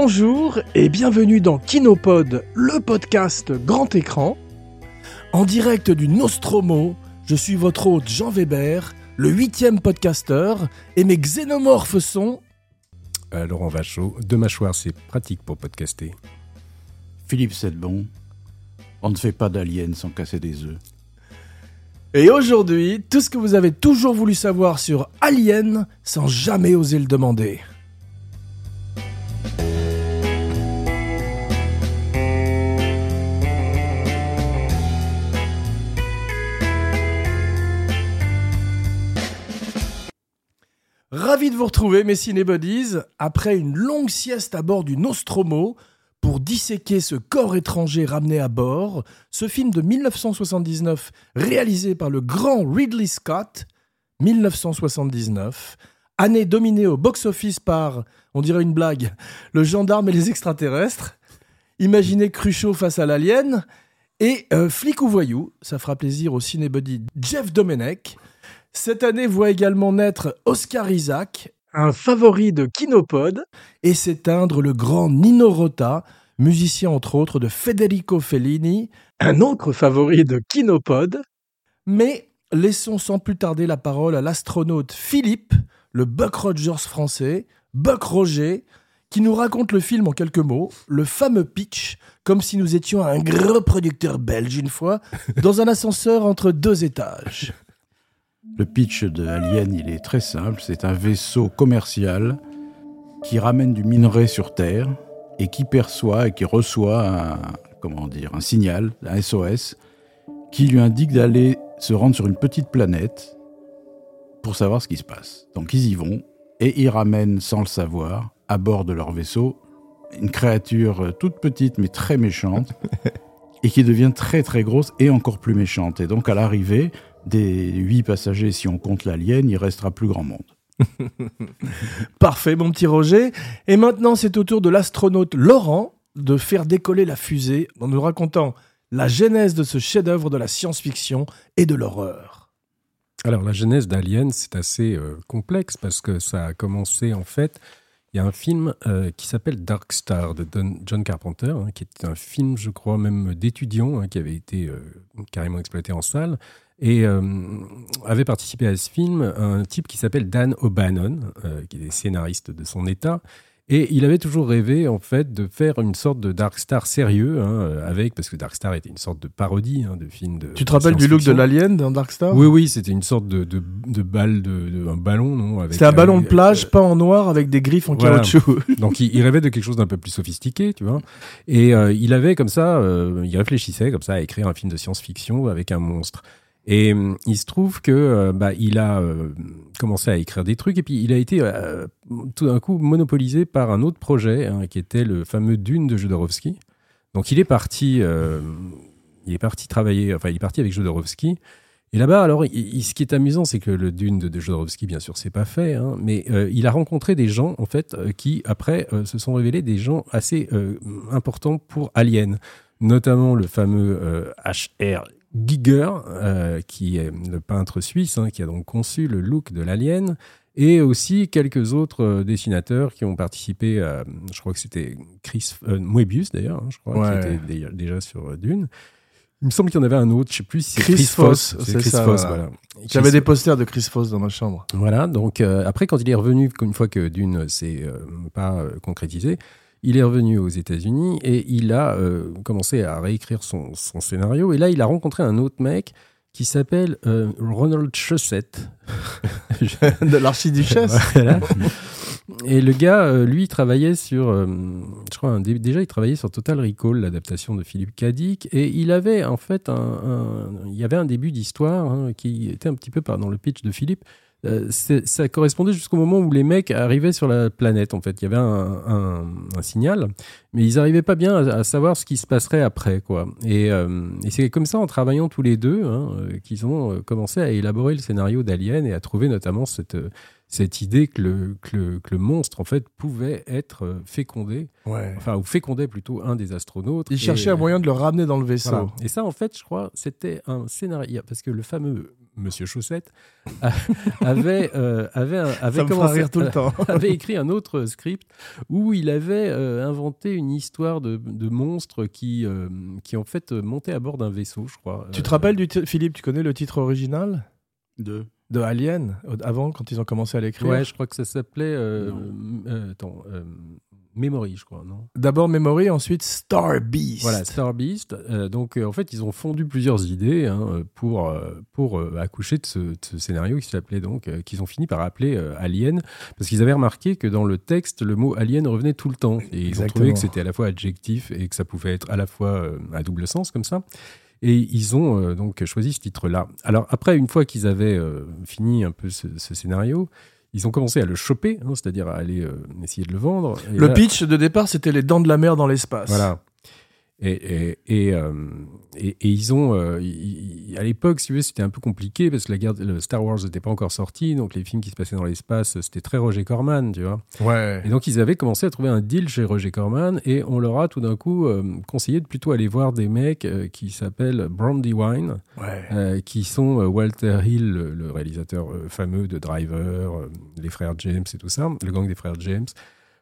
Bonjour et bienvenue dans Kinopod, le podcast grand écran. En direct du Nostromo, je suis votre hôte Jean Weber, le huitième podcasteur, et mes xénomorphes sont... Euh, Laurent Vachot, deux mâchoires, c'est pratique pour podcaster. Philippe Sedbon, on ne fait pas d'aliens sans casser des œufs. Et aujourd'hui, tout ce que vous avez toujours voulu savoir sur Alien sans jamais oser le demander. Ravi de vous retrouver, mes cinébodies, après une longue sieste à bord du Nostromo, pour disséquer ce corps étranger ramené à bord, ce film de 1979, réalisé par le grand Ridley Scott, 1979, année dominée au box-office par, on dirait une blague, le gendarme et les extraterrestres, imaginez Cruchot face à l'alien, et euh, Flic ou Voyou, ça fera plaisir au cinébody Jeff Domenech, cette année voit également naître Oscar Isaac, un favori de Kinopod, et s'éteindre le grand Nino Rota, musicien entre autres de Federico Fellini, un autre favori de Kinopod. Mais laissons sans plus tarder la parole à l'astronaute Philippe, le Buck Rogers français, Buck Roger, qui nous raconte le film en quelques mots, le fameux pitch, comme si nous étions un gros producteur belge une fois, dans un ascenseur entre deux étages. Le pitch de Alien, il est très simple. C'est un vaisseau commercial qui ramène du minerai sur Terre et qui perçoit et qui reçoit un, comment dire, un signal, un SOS, qui lui indique d'aller se rendre sur une petite planète pour savoir ce qui se passe. Donc ils y vont et ils ramènent sans le savoir à bord de leur vaisseau une créature toute petite mais très méchante et qui devient très très grosse et encore plus méchante. Et donc à l'arrivée, des huit passagers, si on compte l'alien, il restera plus grand monde. Parfait, mon petit Roger. Et maintenant, c'est au tour de l'astronaute Laurent de faire décoller la fusée en nous racontant la genèse de ce chef-d'œuvre de la science-fiction et de l'horreur. Alors, la genèse d'Alien, c'est assez euh, complexe parce que ça a commencé en fait. Il y a un film euh, qui s'appelle Dark Star de Don- John Carpenter, hein, qui est un film, je crois, même d'étudiants, hein, qui avait été euh, carrément exploité en salle. Et euh, avait participé à ce film un type qui s'appelle Dan O'Bannon, euh, qui est scénariste de son état. Et il avait toujours rêvé, en fait, de faire une sorte de Dark Star sérieux, hein, euh, avec, parce que Dark Star était une sorte de parodie hein, de film de. Tu te rappelles du look de l'alien dans Dark Star? Oui, oui, c'était une sorte de, de, de balle, de, de- un ballon, non C'était un ballon de euh, plage peint en noir avec des griffes en Voilà. caoutchouc. donc il, il rêvait de quelque chose d'un peu plus sophistiqué, tu vois. Et euh, il avait comme ça, euh, il réfléchissait comme ça à écrire un film de science-fiction avec un monstre. Et hum, il se trouve que euh, bah, il a euh, commencé à écrire des trucs et puis il a été euh, tout d'un coup monopolisé par un autre projet hein, qui était le fameux Dune de Jodorowsky. Donc il est parti, euh, il est parti travailler, enfin il est parti avec Jodorowsky. Et là-bas, alors, ce qui est amusant, c'est que le Dune de, de Jodorowsky, bien sûr, c'est pas fait, hein, mais euh, il a rencontré des gens, en fait, euh, qui après euh, se sont révélés des gens assez euh, importants pour Alien, notamment le fameux euh, H.R. Giger, euh, qui est le peintre suisse, hein, qui a donc conçu le look de l'Alien, et aussi quelques autres euh, dessinateurs qui ont participé à, je crois que c'était Chris euh, Moebius d'ailleurs, hein, je crois, Ouais. qui était déjà- sur Dune. Il me semble qu'il y en avait un autre, je sais plus si c'est Chris Chris, Foss, Foss. c'est Chris ça, Foss, voilà. J'avais des posters de Chris Foss dans ma chambre. Voilà, donc euh, après, quand il est revenu, une fois que Dune s'est euh, pas concrétisé, il est revenu aux États-Unis et il a euh, commencé à réécrire son, son scénario. Et là, il a rencontré un autre mec qui s'appelle euh, Ronald Shusett. de l'archiduchesse. Voilà. Et le gars, euh, lui, il travaillait sur, euh, je crois, un déjà, il travaillait sur Total Recall, l'adaptation de Philippe Cadic, et il avait en fait un, un- il y avait un début d'histoire hein, qui était un petit peu par dans le pitch de Philippe. Euh, ça correspondait jusqu'au moment où les mecs arrivaient sur la planète. En fait, il y avait un, un- un signal, mais ils n'arrivaient pas bien à, à savoir ce qui se passerait après, quoi. Et, euh, et c'est comme ça, en travaillant tous les deux, hein, euh, qu'ils ont commencé à élaborer le scénario d'Alien et à trouver notamment cette cette idée que le, que le, que le monstre, en fait, pouvait être fécondé, Ouais. enfin, ou fécondait plutôt un des astronautes. Il Et, cherchait un moyen de le ramener dans le vaisseau. voilà. Et ça, en fait, je crois, c'était un scénario. Parce que le fameux Monsieur Chaussette, avait, euh, avait, un- avait Ça me fera commencé- rire tout le temps. avait écrit un autre script où il avait euh, inventé une histoire de, de monstres qui, euh, qui en fait euh, montaient à bord d'un vaisseau, je crois. Tu te Euh, rappelles du ti- Philippe, tu connais le titre original? De. de Alien avant quand ils ont commencé à l'écrire? Ouais, je crois que ça s'appelait. euh, euh, attends, euh, Memory, je crois, non? D'abord Memory, ensuite Star Beast. Voilà, Star Beast. Euh, donc, euh, en fait, ils ont fondu plusieurs idées hein, pour, euh, pour accoucher de ce, de ce scénario qui s'appelait donc, qu'ils ont fini par appeler Alien, parce qu'ils avaient remarqué que dans le texte, le mot Alien revenait tout le temps. Et ils ont trouvé que c'était à la fois adjectif et que ça pouvait être à la fois à double sens, comme ça. Et ils ont donc choisi ce titre-là. Alors, après, une fois qu'ils avaient fini un peu ce, ce scénario, ils ont commencé à le choper, hein, c'est-à-dire à aller euh, essayer de le vendre. Et Le là- pitch de départ, c'était les dents de la mer dans l'espace. voilà. Et, et, et, euh, et- et ils ont, euh, à l'époque, si tu veux, c'était un peu compliqué parce que la guerre, le Star Wars n'était pas encore sorti, donc les films qui se passaient dans l'espace, c'était très Roger Corman, tu vois. Ouais. Et donc ils avaient commencé à trouver un deal chez Roger Corman et on leur a tout d'un coup euh, conseillé de plutôt aller voir des mecs qui s'appellent Brandywine, Ouais. euh, qui sont Walter Hill, le, réalisateur fameux de Driver, les frères James et tout ça, le gang des frères James,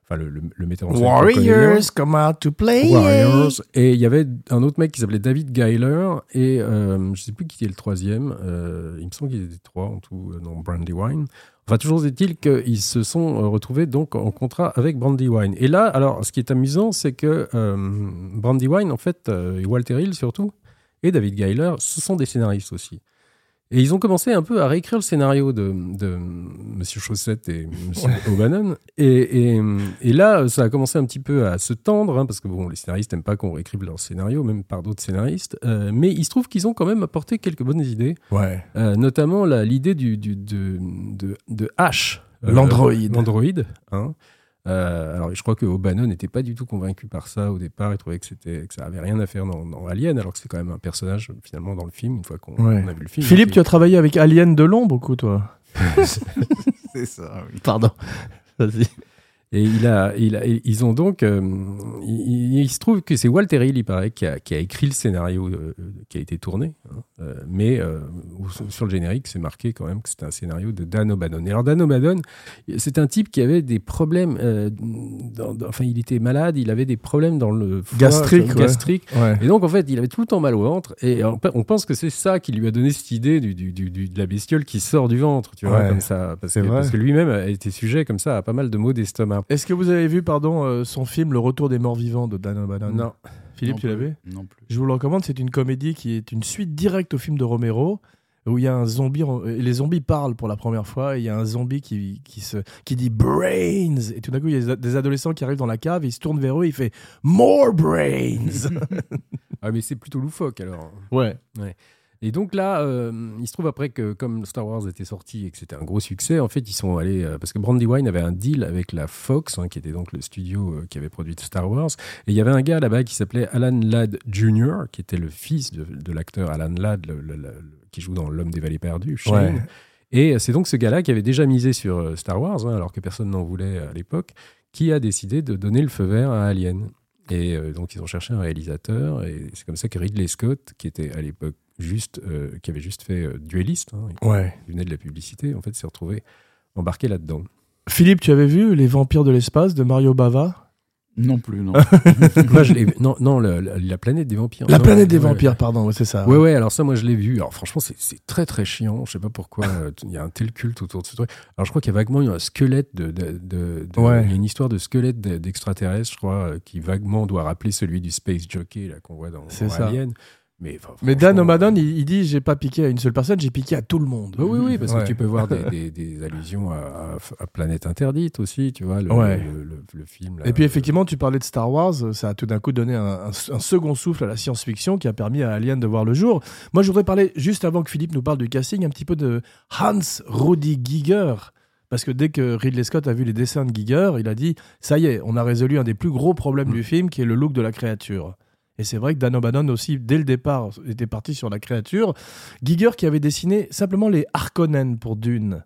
enfin le, le, le metteur en scène. Warriors come out to play. Warriors. Et il y avait un autre mec qui s'appelait David Geiler et euh, je sais plus qui était le troisième. euh, il me semble qu'il était trois en tout euh, dans Brandywine. Enfin, toujours est-il qu'ils se sont euh, retrouvés donc en contrat avec Brandywine. Et là, alors, ce qui est amusant, c'est que euh, Brandywine, en fait, et Walter Hill surtout, et David Geiler, ce sont des scénaristes aussi. Et ils ont commencé un peu à réécrire le scénario de, de Monsieur Chaussette et Monsieur O'Bannon. Et, et, et là, ça a commencé un petit peu à se tendre, hein, parce que bon, les scénaristes n'aiment pas qu'on réécrive leur scénario, même par d'autres scénaristes. Euh, mais il se trouve qu'ils ont quand même apporté quelques bonnes idées, Ouais. euh, notamment l'idée du, du- de, de, de H. euh. Hein. Euh, alors, je crois que O'Bannon n'était pas du tout convaincu par ça au départ. Il trouvait que, c'était, que ça avait rien à faire dans, dans Alien, alors que c'est quand même un personnage finalement dans le film, une fois qu'on Ouais. on a vu le film. Philippe, tu as travaillé avec Alien Delon beaucoup, toi? C'est ça, oui. Pardon. Vas-y. Et il a, il a- ils ont donc, euh, il, il se trouve que c'est Walter Hill, il paraît, qui a, qui a écrit le scénario euh, qui a été tourné, hein, euh, mais euh, sur le générique, c'est marqué quand même que c'était un scénario de Dan O'Bannon. Et alors Dan O'Bannon, c'est un type qui avait des problèmes, euh, dans- dans- enfin il était malade, il avait des problèmes dans le foie, Gastrique, euh, ouais. gastrique. Ouais. Et donc, en fait, il avait tout le temps mal au ventre. Et on on pense que c'est ça qui lui a donné cette idée du, du- du- du- de la bestiole qui sort du ventre, tu vois, Ouais. comme ça. Parce C'est que, parce que lui-même a été sujet comme ça à pas mal de maux d'estomac. Est-ce que vous avez vu, pardon, euh, son film Le Retour des morts vivants de Dan O'Bannon? Non. Philippe, Non tu l'as vu? Non plus. Je vous le recommande, c'est une comédie qui est une suite directe au film de Romero, où il y a un zombie, et les zombies parlent pour la première fois, et il y a un zombie qui, qui, se, qui dit brains, et tout d'un coup il y a des adolescents qui arrivent dans la cave, et il se tourne vers eux, et il fait more brains. Ah, mais c'est plutôt loufoque alors. ouais. Et donc là, euh, il se trouve après que comme Star Wars était sorti et que c'était un gros succès, en fait, ils sont allés euh, parce que Brandywine avait un deal avec la Fox, hein, qui était donc le studio euh, qui avait produit Star Wars, et il y avait un gars là-bas qui s'appelait Alan Ladd Jr., qui était le fils de, de l'acteur Alan Ladd, le- le- le- le- qui joue dans L'homme des vallées perdues, Shane. Ouais. Et c'est donc ce gars-là qui avait déjà misé sur Star Wars, hein, alors que personne n'en voulait à l'époque, qui a décidé de donner le feu vert à Alien. Et euh, donc ils ont cherché un réalisateur, et c'est comme ça que Ridley Scott, qui était à l'époque juste, euh, qui avait juste fait euh, Duelist, hein, ouais. qui venait de la publicité, en fait, s'est retrouvé embarqué là-dedans. Philippe, tu avais vu Les Vampires de l'espace de Mario Bava? Non plus, non. moi, je l'ai, non, non, le- la, la planète des vampires. La Non, planète des ouais. vampires, pardon, ouais, c'est ça. Ouais, ouais, alors ça, moi, je l'ai vu. Alors, franchement, c'est, c'est très, très chiant. Je sais pas pourquoi. euh, Il y a un tel culte autour de ce truc. Alors, je crois qu'il y a vaguement eu un squelette de. de, de- de- Ouais. Il y a une histoire de squelette de- d'extraterrestre, je crois, euh, qui vaguement doit rappeler celui du Space Jockey là, qu'on voit dans, C'est dans ça. Mais, enfin, Mais Dan franchement, O'Bannon, il, il dit j'ai pas piqué à une seule personne, j'ai piqué à tout le monde. Oui, oui, parce Ouais. que tu peux voir des, des- des allusions à, à- à Planète Interdite aussi, tu vois, le, Ouais. le, le- le film. Là, Et puis effectivement, tu parlais de Star Wars, ça a tout d'un coup donné un, un- un second souffle à la science-fiction qui a permis à Alien de voir le jour. Moi, je voudrais parler, juste avant que Philippe nous parle du casting, un petit peu de Hans Rudi Giger. Parce que dès que Ridley Scott a vu les dessins de Giger, il a dit ça y est, on a résolu un des plus gros problèmes Mm. du film, qui est le look de la créature. Et c'est vrai que Dan O'Bannon aussi, dès le départ, était parti sur la créature. Giger qui avait dessiné simplement les Harkonnen pour Dune.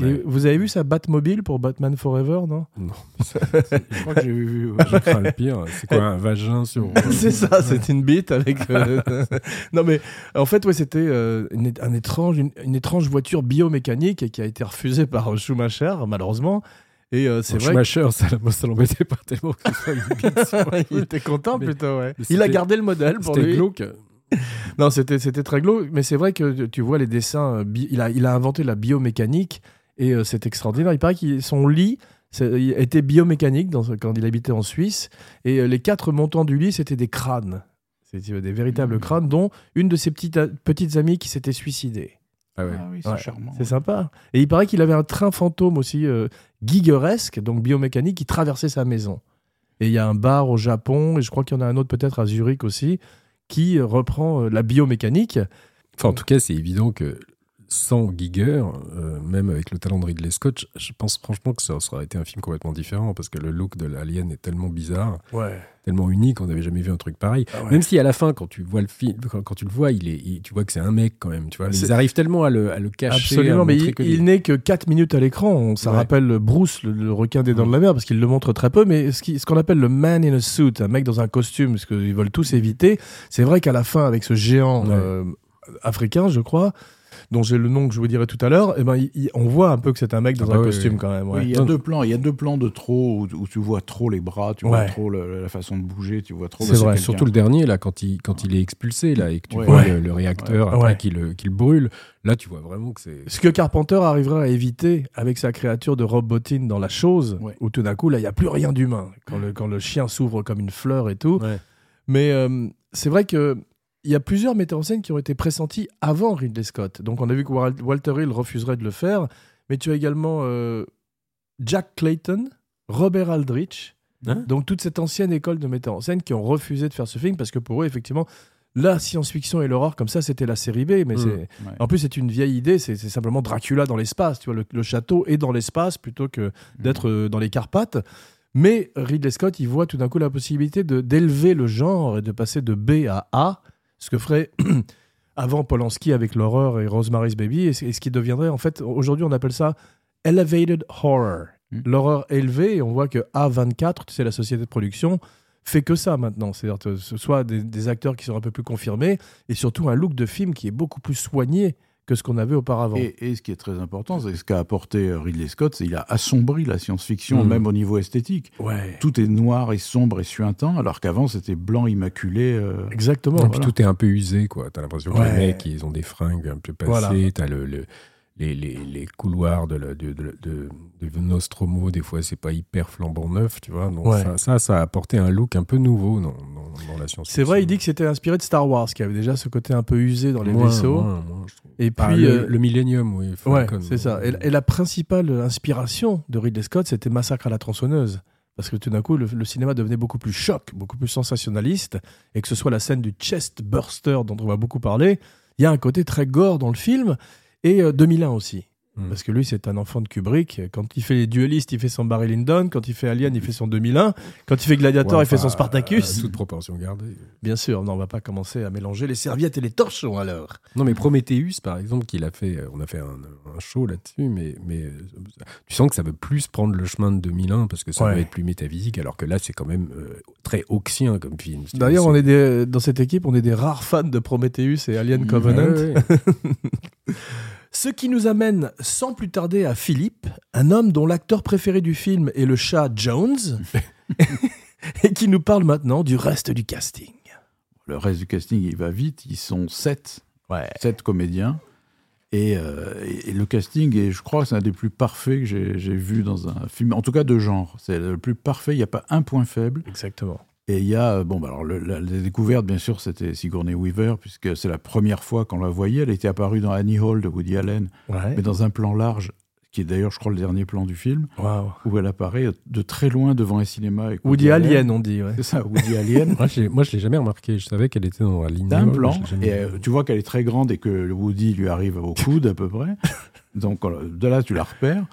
Et Ouais. vous avez vu sa Batmobile pour Batman Forever, non? Non, Je crois que j'ai vu. ouais. je crains le pire. C'est quoi un vagin sur C'est ça, c'est une bite avec. euh, non mais en fait, ouais, c'était euh, une, un étrange, une, une étrange voiture biomécanique qui a été refusée par Schumacher malheureusement. Et euh, c'est vrai. Schumacher, ça, moi, ça l'embêtait pas tellement que ce soit une bite sur que- il était content Mais- plutôt. Ouais. Il a c'était- gardé le modèle pour C'était lui. glauque. Non, c'était c'était très glauque, mais c'est vrai que tu vois les dessins. euh, bi- il a il a inventé la biomécanique et euh, c'est extraordinaire. Il paraît que son lit était biomécanique dans, quand il habitait en Suisse et euh, les quatre montants du lit c'était des crânes. C'était des véritables Mmh. crânes, dont une de ses petites petites amies qui s'était suicidée. Ah ouais. Ah oui, c'est Ouais, charmant. C'est sympa. Et il paraît qu'il avait un train fantôme aussi, euh, Gigeresque, donc biomécanique, qui traversait sa maison. Et il y a un bar au Japon, et je crois qu'il y en a un autre peut-être à Zurich aussi, qui reprend euh, la biomécanique. Enfin, en tout cas, c'est évident que sans Giger, euh, même avec le talent de Ridley Scott, je- pense franchement que ça, aurait été un film complètement différent parce que le look de l'alien est tellement bizarre, Ouais. tellement unique, on n'avait jamais vu un truc pareil. Même si à la fin, quand tu vois le film, quand, quand tu le vois, il est, il- tu vois que c'est un mec quand même. Tu vois, mais ils arrivent tellement à le, à le cacher. Absolument, mais il, n'est que 4 minutes à l'écran. Ça Ouais. rappelle Bruce, le, le requin des dents de la mer, parce qu'il le montre très peu. Mais ce qu'on appelle le man in a suit, un mec dans un costume, ce qu'ils veulent tous éviter, c'est vrai qu'à la fin, avec ce géant euh, africain, je crois, dont j'ai le nom que je vous dirai tout à l'heure, eh ben, il- il- on voit un peu que c'est un mec dans Ah un bah oui, costume oui. quand même. ouais. Oui, il y a Donc- deux plans. Il y a deux plans de trop où, où tu vois trop les bras, tu vois Ouais. trop le- la façon de bouger, tu vois trop. C'est vrai. Surtout le dernier, là, quand il, quand il est expulsé, là, et que tu Ouais. vois Ouais. le, le réacteur Ouais. après Ouais. qu'il le- qu'il brûle, là, tu vois vraiment que c'est. Ce que Carpenter arrivera à éviter avec sa créature de Rob Bottin dans La Chose, Ouais. où tout d'un coup, là, il n'y a plus rien d'humain. Quand le, quand le chien s'ouvre comme une fleur et tout. Ouais. Mais euh, c'est vrai que il y a plusieurs metteurs en scène qui ont été pressentis avant Ridley Scott. Donc on a vu que Wal- Walter Hill refuserait de le faire, mais tu as également euh, Jack Clayton, Robert Aldrich, Hein donc toute cette ancienne école de metteurs en scène qui ont refusé de faire ce film parce que pour eux effectivement la science-fiction et l'horreur comme ça c'était la série B, mais Mm. Ouais. en plus c'est une vieille idée, c'est simplement Dracula dans l'espace, tu vois le, le château est dans l'espace plutôt que d'être euh, dans les Carpates. Mais Ridley Scott, il voit tout d'un coup la possibilité d'élever le genre et de passer de B à A, ce que ferait avant Polanski avec l'horreur et Rosemary's Baby, et, ce- et ce qui deviendrait en fait, aujourd'hui on appelle ça elevated horror, Mm. l'horreur élevée, et on voit que A24, tu sais, la société de production, fait que ça maintenant, c'est-à-dire que ce soit des, des acteurs qui sont un peu plus confirmés, et surtout un look de film qui est beaucoup plus soigné que ce qu'on avait auparavant. Et, et ce qui est très important, c'est ce qu'a apporté euh, Ridley Scott, c'est qu'il a assombri la science-fiction, Mm. même au niveau esthétique. Ouais. Tout est noir et sombre et suintant, alors qu'avant c'était blanc immaculé. euh, Exactement. Et puis voilà. tout est un peu usé, quoi. T'as l'impression que les mecs, ils ont des fringues un peu passées. Voilà. T'as le, le- les, les, les couloirs de, la, de, de, de- de Nostromo, des fois, c'est pas hyper flambant neuf, tu vois. Donc Ouais. ça, ça, ça a apporté un look un peu nouveau dans, dans, dans la science C'est vrai, il dit que c'était inspiré de Star Wars, qui avait déjà ce côté un peu usé dans les vaisseaux. Et puis, Ah, le, euh, le Millennium, oui. ouais, c'est ça. Et, et la principale inspiration de Ridley Scott, c'était Massacre à la tronçonneuse. Parce que tout d'un coup, le, le cinéma devenait beaucoup plus choc, beaucoup plus sensationnaliste. Et que ce soit la scène du chest burster dont on va beaucoup parler, il y a un côté très gore dans le film. Et euh, 2001 aussi. Mm. Parce que lui, c'est un enfant de Kubrick. Quand il fait les duellistes, il fait son Barry Lyndon. Quand il fait Alien, il fait son 2001. Quand il fait Gladiator, Ouais, il fait son Spartacus. toute proportion gardée. Bien sûr, non, on va pas commencer à mélanger les serviettes et les torchons alors. Non, mais Prometheus, par exemple, qu'il a fait, on a fait un, un show là-dessus, mais, mais tu sens que ça veut plus prendre le chemin de 2001 parce que ça Ouais. va être plus métaphysique, alors que là, c'est quand même euh, très oxien comme film. D'ailleurs, on est des, dans cette équipe, on est des rares fans de Prometheus et Alien Covenant. Ouais. Ce qui nous amène sans plus tarder à Philippe, un homme dont l'acteur préféré du film est le chat Jones, et qui nous parle maintenant du reste du casting. Le reste du casting, il va vite. Ils sont sept, Ouais. sept comédiens. Et, euh, et- le casting, est, je crois, que c'est un des plus parfaits que j'ai vu dans un film, en tout cas de genre. C'est le plus parfait. Il n'y a pas un point faible. Exactement. Et il y a, euh, bon, bah alors le- la, la découverte, bien sûr, c'était Sigourney Weaver, puisque c'est la première fois qu'on la voyait. Elle était apparue dans Annie Hall de Woody Allen, Ouais. mais dans un plan large, qui est d'ailleurs, je crois, le dernier plan du film, où elle apparaît de très loin devant un cinéma. avec Woody Alien, on dit. Ouais. C'est ça, Woody Alien. Moi, je je l'ai jamais remarqué. Je savais qu'elle était dans la ligne. T'as un Moi, plan, et euh, tu vois qu'elle est très grande et que le Woody lui arrive au coude à peu près. Donc euh, de là, tu la repères.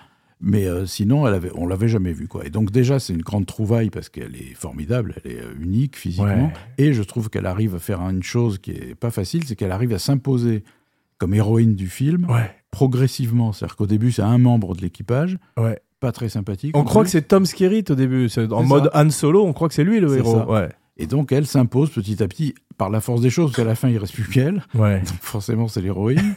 Mais euh, sinon, elle avait, on l'avait jamais vue. Quoi. Et donc déjà, c'est une grande trouvaille parce qu'elle est formidable, elle est euh, unique physiquement. Ouais. Et je trouve qu'elle arrive à faire une chose qui est pas facile, c'est qu'elle arrive à s'imposer comme héroïne du film, Ouais, progressivement. C'est-à-dire qu'au début, c'est un membre de l'équipage, ouais. pas très sympathique. On croit que c'est Tom Skerritt au début. En mode. Han Solo, on croit que c'est lui le héros. Et donc, elle s'impose petit à petit par la force des choses, parce qu'à la fin, il reste plus qu'elle. Donc, forcément, c'est l'héroïne.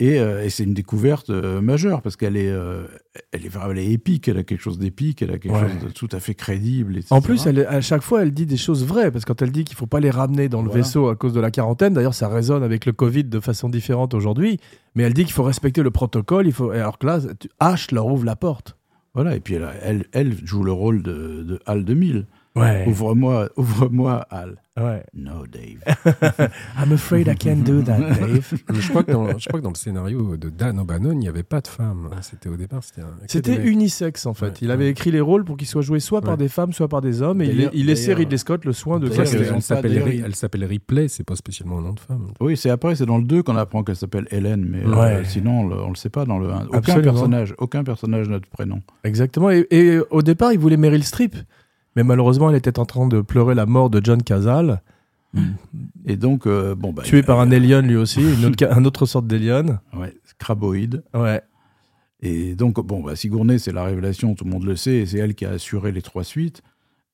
Et euh, et c'est une découverte euh, majeure, parce qu'elle est, euh, elle est, vraiment- elle est épique, elle a quelque chose d'épique, elle a quelque Ouais. chose de tout à fait crédible. etc. En plus, elle, à chaque fois, elle dit des choses vraies, parce que quand elle dit qu'il faut pas les ramener dans le Voilà. vaisseau à cause de la quarantaine, d'ailleurs, ça résonne avec le Covid de façon différente aujourd'hui, mais elle dit qu'il faut respecter le protocole, il faut... alors que là, H leur ouvre la porte. Voilà, et puis elle, elle, elle joue le rôle de, de Hal 2000. Ouais. Ouvre-moi, ouvre-moi, Hal. ouais. No, Dave. I'm afraid I can't do that, Dave. Je, crois que dans, je crois que dans le scénario de Dan O'Bannon, il n'y avait pas de femme. C'était au départ, c'était un- C'était des unisexe, en fait. Ouais, il avait ouais. écrit les rôles pour qu'ils soient joués soit par des femmes, soit par des hommes, et il, laissait Ridley Scott le soin de qu'elle s'appelle il- elle s'appelle Ripley, c'est pas spécialement un nom de femme. Oui, c'est après, c'est dans le 2 qu'on apprend qu'elle s'appelle Hélène, mais euh, sinon, on le, on le sait pas dans le 1. Aucun Absolument. personnage, aucun personnage n'a de prénom. Exactement. Et, et au départ, il voulait Meryl Streep. Mais malheureusement, elle était en train de pleurer la mort de John Cazale, Et donc, euh, bon, bah, tué par un alien lui aussi, une autre, un autre sorte d'alien. Ouais, craboïde. Ouais. Et donc, bon, bah, Sigourney, c'est la révélation, tout le monde le sait, et c'est elle qui a assuré les trois suites.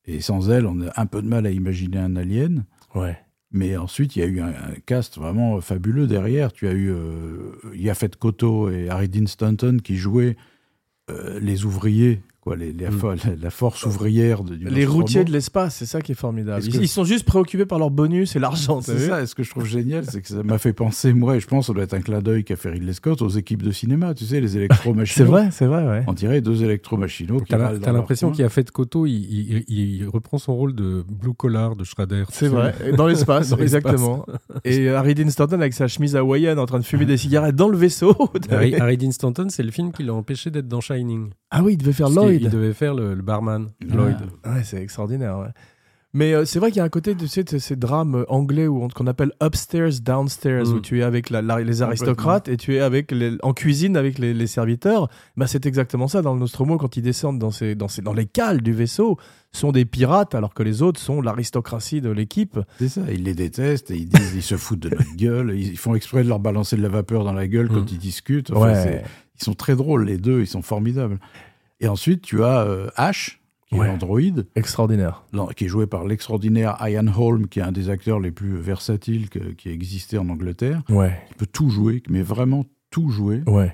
Et sans elle, on a un peu de mal à imaginer un alien. Ouais. Mais ensuite, il y a eu un, un cast vraiment fabuleux derrière. Tu as eu euh, Yafet Koto et Harry Dean Stanton qui jouaient euh, les ouvriers, quoi, les, les- Mm. la, la force ouvrière de, du Les routiers de l'espace, c'est ça qui est formidable. Ils, que- ils sont juste préoccupés par leur bonus et l'argent. C'est ça, et ce que je trouve génial, c'est que ça m'a fait penser, moi, et je pense que ça doit être un clin d'œil qu'a fait Ridley Scott aux équipes de cinéma, tu sais, les électromachines. C'est vrai, c'est vrai, ouais. On dirait deux électromachinaux T'as l'impression a fait de Koto, il, il- il- il reprend son rôle de Blue Collar de Schrader. C'est vrai, dans l'espace, exactement. Et euh, Harry Dean Stanton avec sa chemise hawaïenne en train de fumer des cigarettes dans le vaisseau. Harry, Harry Dean Stanton, c'est le film qui l'a empêché d'être dans Shining. Ah oui, il devait faire qu'il- Lloyd. Il devait faire le, le barman, Ah. Lloyd. Ouais, c'est extraordinaire. ouais. Mais euh, c'est vrai qu'il y a un côté de tu sais, de ces drames euh, anglais où on- qu'on appelle upstairs, downstairs, Mm. où tu es avec la- la- les aristocrates et tu es avec les- en cuisine avec les, les serviteurs. Bah, c'est exactement ça dans le Nostromo quand ils descendent dans, ces, dans, ces, dans les cales du vaisseau. sont des pirates alors que les autres sont l'aristocratie de l'équipe. C'est ça, ils les détestent et ils disent ils se foutent de notre gueule. Ils font exprès de leur balancer de la vapeur dans la gueule quand Mm. ils discutent. Enfin, Ils sont très drôles, les deux, ils sont formidables. Et ensuite, tu as euh, Ash, qui Ouais. est l'androïde, extraordinaire. non, qui est joué par l'extraordinaire Ian Holm, qui est un des acteurs les plus versatiles que- qui a existé en Angleterre. Ouais, Il peut tout jouer, mais vraiment tout jouer. ouais.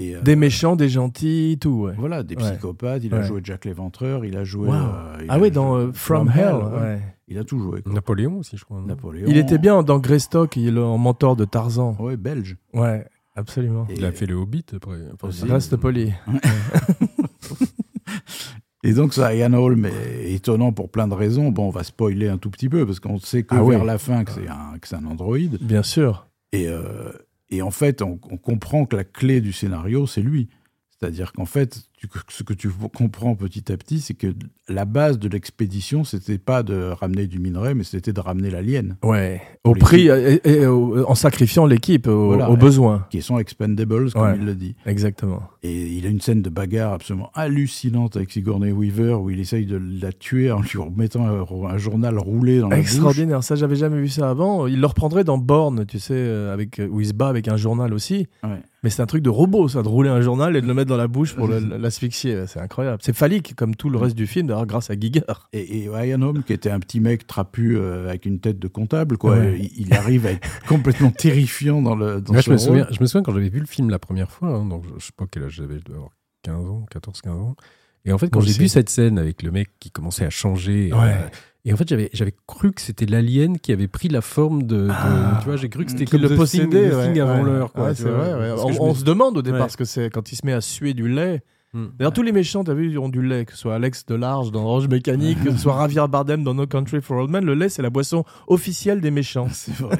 Et, euh, Des méchants, des gentils, tout. Ouais. Voilà, des Ouais. psychopathes. Il a joué Jack l'Éventreur, il a joué. Wow. euh, il Ah oui, dans joué From, Hell. ouais. Il a tout joué. quoi. Napoléon aussi, je crois. Napoléon. Il était bien dans Greystock, il est en mentor de Tarzan. Ouais, belge. Ouais, absolument. Et- Il a fait le Hobbit après. Enfin, Aussi. Reste poli. Et donc ça, Ian Holm est étonnant pour plein de raisons. Bon, on va spoiler un tout petit peu parce qu'on sait que Ah oui. vers la fin que c'est un, que c'est un androïde. Bien sûr. Et, euh, et en fait, on, on comprend que la clé du scénario, c'est lui. C'est-à-dire qu'en fait, ce que tu comprends petit à petit, c'est que la base de l'expédition, c'était pas de ramener du minerai, mais c'était de ramener l'alien, Ouais. Au prix, et, et au- en sacrifiant l'équipe au, Voilà, au ouais. besoin. qui sont expendables, comme Ouais. il le dit. Exactement. Et il a une scène de bagarre absolument hallucinante avec Sigourney Weaver, où il essaye de la tuer en lui remettant un, un journal roulé dans la bouche. Extraordinaire. Ça, j'avais jamais vu ça avant. Il le reprendrait dans Born, tu sais, euh, avec, où il se bat avec un journal aussi. Ouais. Mais c'est un truc de robot, ça, de rouler un journal et de le mettre dans la bouche pour le- l'asphyxier. C'est incroyable. C'est phallique, comme tout le reste du film, d'ailleurs, grâce à Giger. Et, et Ian Holm, qui était un petit mec trapu euh, avec une tête de comptable, quoi, Ouais. il, il arrive à être complètement terrifiant dans le dans Ouais, ce je, me rôle. souviens, je me souviens quand j'avais vu le film la première fois, hein, donc je sais pas quel âge j'avais, je devais avoir 15 ans, 14-15 ans. Et en fait, quand j'ai vu cette scène avec le mec qui commençait à changer, Ouais. euh, et en fait, j'avais, cru que c'était l'alien qui avait pris la forme de. de- Ah. tu vois, j'ai cru que c'était Qui comme le. The ouais, avant ouais. l'heure. quoi, Ouais, On, je on me- se demande au départ Ouais. ce que c'est quand il se met à suer du lait. Hmm. D'ailleurs, tous les méchants, t'as vu, ils ont du lait, que ce soit Alex Delarge dans Orange Mécanique, que ce soit Javier Bardem dans No Country for Old Men. Le lait, c'est la boisson officielle des méchants. C'est vrai.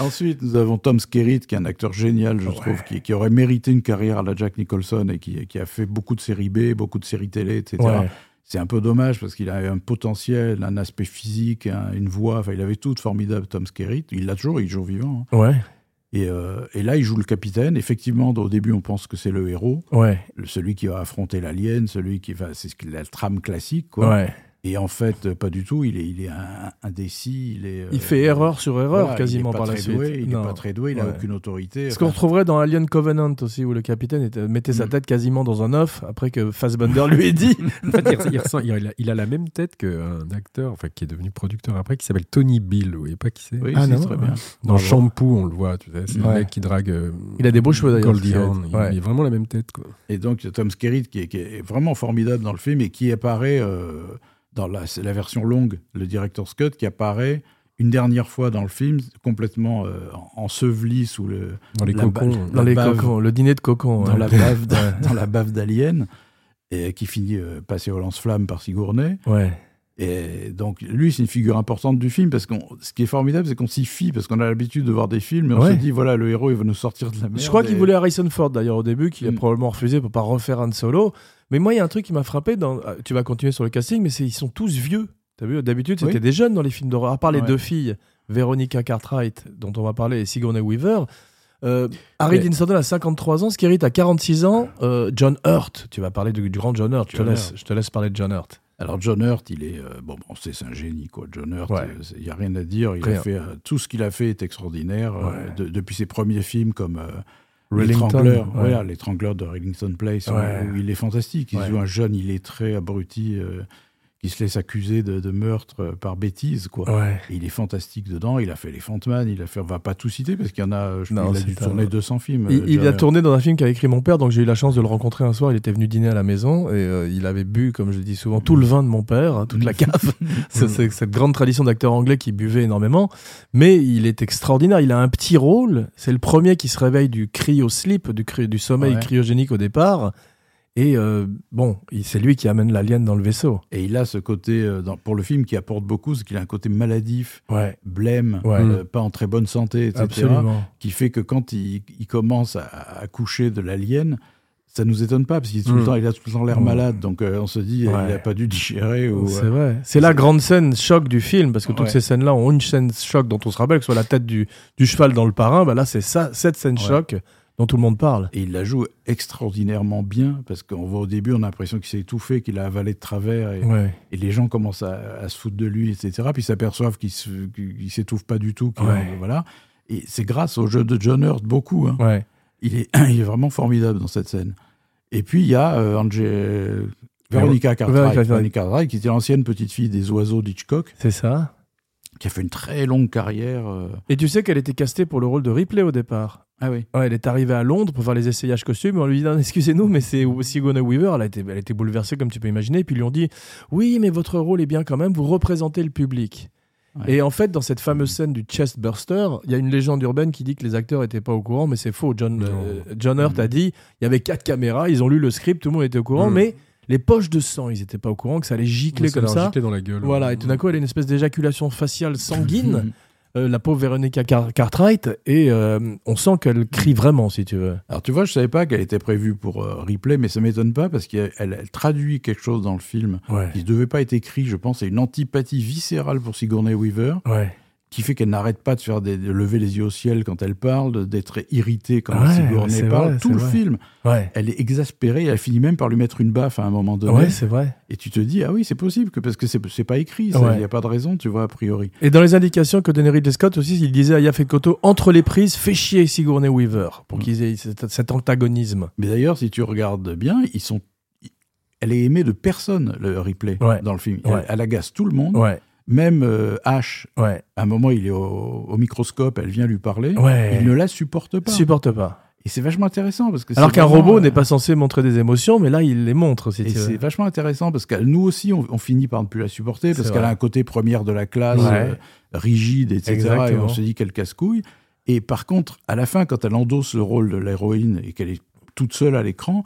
Ensuite, nous avons Tom Skerritt, qui est un acteur génial, je Ouais. trouve, qui, qui aurait mérité une carrière à la Jack Nicholson et qui, qui a fait beaucoup de séries B, beaucoup de séries télé, etc. Ouais. C'est un peu dommage parce qu'il a un potentiel, un aspect physique, un- une voix. Enfin, il avait tout de formidable, Tom Skerritt. Il l'a toujours, il est toujours vivant. hein. Ouais. Et, euh, et là, il joue le capitaine. Effectivement, au début, on pense que c'est le héros, Ouais. celui qui va affronter l'alien, celui qui va. C'est la trame classique, quoi. Ouais. Et en fait, euh, pas du tout. Il est, il est un- indécis. Il, est, euh, Il fait erreur sur erreur voilà, quasiment par la suite. doué, il n'est pas très doué, il n'a Ouais. aucune autorité. Ce qu'on retrouverait dans Alien Covenant aussi, où le capitaine était- mettait sa Mm. tête quasiment dans un œuf après que Fassbender lui ait dit. En fait, il, a, il a la même tête qu'un acteur, enfin qui est devenu producteur après, qui s'appelle Tony Bill. Vous voyez pas qui c'est? Oui, Ah non, très bien. Dans. Shampoo, on le voit. Tu sais, c'est Ouais. le mec qui drague. euh, Il a des beaux cheveux, d'ailleurs. Il, Ouais. il a vraiment la même tête. Quoi. Et donc, Tom Skerritt, qui est, qui est vraiment formidable dans le film et qui apparaît euh, dans la, version longue, le director's cut, qui apparaît une dernière fois dans le film, complètement euh, enseveli sous le, Dans les cocons. Dans les bave. cocons, le dîner de cocons. dans, ouais. la bave d'a- dans la bave d'Alien, et qui finit euh, passé au lance-flamme par Sigourney. Ouais. Et donc, lui, c'est une figure importante du film, parce que ce qui est formidable, c'est qu'on s'y fie, parce qu'on a l'habitude de voir des films, et on Ouais. se dit, voilà, le héros, il va nous sortir de la merde. Je crois qu'il voulait Harrison Ford d'ailleurs au début, qu'il a Mm. probablement refusé pour pas refaire Han Solo. Mais moi, il y a un truc qui m'a frappé. Dans... ah, Tu vas continuer sur le casting, mais c'est ils sont tous vieux. T'as vu D'habitude, c'était Oui. des jeunes dans les films d'horreur. À part les Ouais. deux filles, Veronica Cartwright, dont on va parler, et Sigourney Weaver. Euh, Harry Dean Stanton a 53 ans, Skerritt a 46 ans, euh, John Hurt, tu vas parler du, du grand John Hurt, je te, laisse, Hurt. je te laisse parler de John Hurt. Alors John Hurt, il est euh, bon, bon c'est un génie quoi. John Hurt, Ouais. euh, c'est- il y a rien à dire. Il a fait euh, tout ce qu'il a fait est extraordinaire euh, Ouais. de- depuis ses premiers films comme euh, l'étrangleur, ouais. voilà, l'étrangleur de Rillington Place, où- Ouais. où il est fantastique. Il Ouais. joue un jeune illettré, abruti, euh, qui se laisse accuser de, de meurtre euh, par bêtise quoi. Ouais. Il est fantastique dedans. Il a fait les Fantman, il a fait, on va pas tout citer parce qu'il y en a, je Non, qu'il a dû un- tourner 200 films. Il, il a tourné dans un film qu'a écrit mon père, donc j'ai eu la chance de le rencontrer un soir. Il était venu dîner à la maison et euh, il avait bu, comme je le dis souvent, tout le vin de mon père, hein, toute la cave. C'est c'est cette grande tradition d'acteur anglais qui buvait énormément. Mais il est extraordinaire. Il a un petit rôle. C'est le premier qui se réveille du cryo-sleep, du, cry- du sommeil Ouais. cryogénique au départ. Et euh, bon, c'est lui qui amène l'alien dans le vaisseau. Et il a ce côté, euh, dans- pour le film, qui apporte beaucoup, c'est qu'il a un côté maladif, Ouais, blême, Ouais. euh, pas en très bonne santé, etc. absolument. Qui fait que quand il, il commence à, à coucher de l'alien, ça nous étonne pas, parce qu'il est tout le Mm. temps, il a tout le temps l'air Mm. malade, donc euh, on se dit, Ouais. il a pas dû digérer. Ou, C'est euh, vrai. C'est la grande scène choc du film, parce que toutes Ouais. ces scènes-là ont une scène choc dont on se rappelle, que ce soit la tête du, du cheval dans le parrain. Bah là, c'est ça, cette scène Ouais. choc dont tout le monde parle. Et il la joue extraordinairement bien, parce qu'on voit au début, on a l'impression qu'il s'est étouffé, qu'il a avalé de travers, et, Ouais. et les gens commencent à, à se foutre de lui, etc. Puis ils s'aperçoivent qu'il qu'il s'étouffe pas du tout. Ouais. voilà. Et c'est grâce au jeu de John Hurt, beaucoup. hein. Ouais. Il, est, il est vraiment formidable dans cette scène. Et puis, il y a euh, Angé- Veronica Cartwright, Veronica Veronica Cartwright, qui était l'ancienne petite fille des oiseaux d'Hitchcock, C'est ça. Qui a fait une très longue carrière. euh. Et tu sais qu'elle était castée pour le rôle de Ripley au départ. Ah oui. Ouais, elle est arrivée à Londres pour faire les essayages costumes. et On lui dit non, excusez-nous, mais c'est Sigourney Weaver. Elle a été, elle a été bouleversée comme tu peux imaginer. Et puis ils lui ont dit oui, mais votre rôle est bien quand même. Vous représentez le public. Ouais. Et en fait, dans cette fameuse scène du chest burster, il y a une légende urbaine qui dit que les acteurs n'étaient pas au courant, mais c'est faux. John, euh, John Hurt a dit il y avait quatre caméras, ils ont lu le script, tout le monde était au courant, Mhm. mais les poches de sang, ils n'étaient pas au courant que ça allait gicler Ça comme ça. dans la gueule. Voilà, et tout d'un coup, elle a une espèce d'éjaculation faciale sanguine, euh, la pauvre Veronica Car- Cartwright, et euh, on sent qu'elle crie vraiment, si tu veux. Alors, tu vois, je savais pas qu'elle était prévue pour euh, Ripley, mais ça m'étonne pas parce qu'elle elle- elle traduit quelque chose dans le film Ouais. qui ne devait pas être écrit, je pense, c'est une antipathie viscérale pour Sigourney Weaver, Ouais. Qui fait qu'elle n'arrête pas de faire des, de lever les yeux au ciel quand elle parle, d'être irritée quand Ouais, Sigourney parle. vrai, Tout le vrai. film, Ouais. elle est exaspérée, elle finit même par lui mettre une baffe à un moment donné. Ouais, c'est vrai. Et tu te dis, ah oui, c'est possible, que, parce que c'est pas écrit, il n'y a pas de raison, tu vois, a priori. Et dans les indications que donnait Ridley Scott aussi, il disait à Yaphet Koto, entre les prises, fais chier Sigourney Weaver, pour Mm. qu'ils aient cet, cet antagonisme. Mais d'ailleurs, si tu regardes bien, ils sont. Elle est aimée de personne, le replay, Ouais. dans le film. Ouais. Elle, elle agace tout le monde. Ouais, Même euh, Ash, ouais, à un moment, il est au, au microscope, elle vient lui parler. ouais. Il ne la supporte pas. supporte pas. Et c'est vachement intéressant parce que Alors qu'un robot euh, n'est pas censé montrer des émotions, mais là, il les montre, si Et c'est vachement intéressant parce que nous aussi, on, on finit par ne plus la supporter parce qu'elle a un côté première de la classe, Ouais. euh, rigide, etc. Et Exactement. on se dit qu'elle casse-couille. Et par contre, à la fin, quand elle endosse le rôle de l'héroïne et qu'elle est toute seule à l'écran,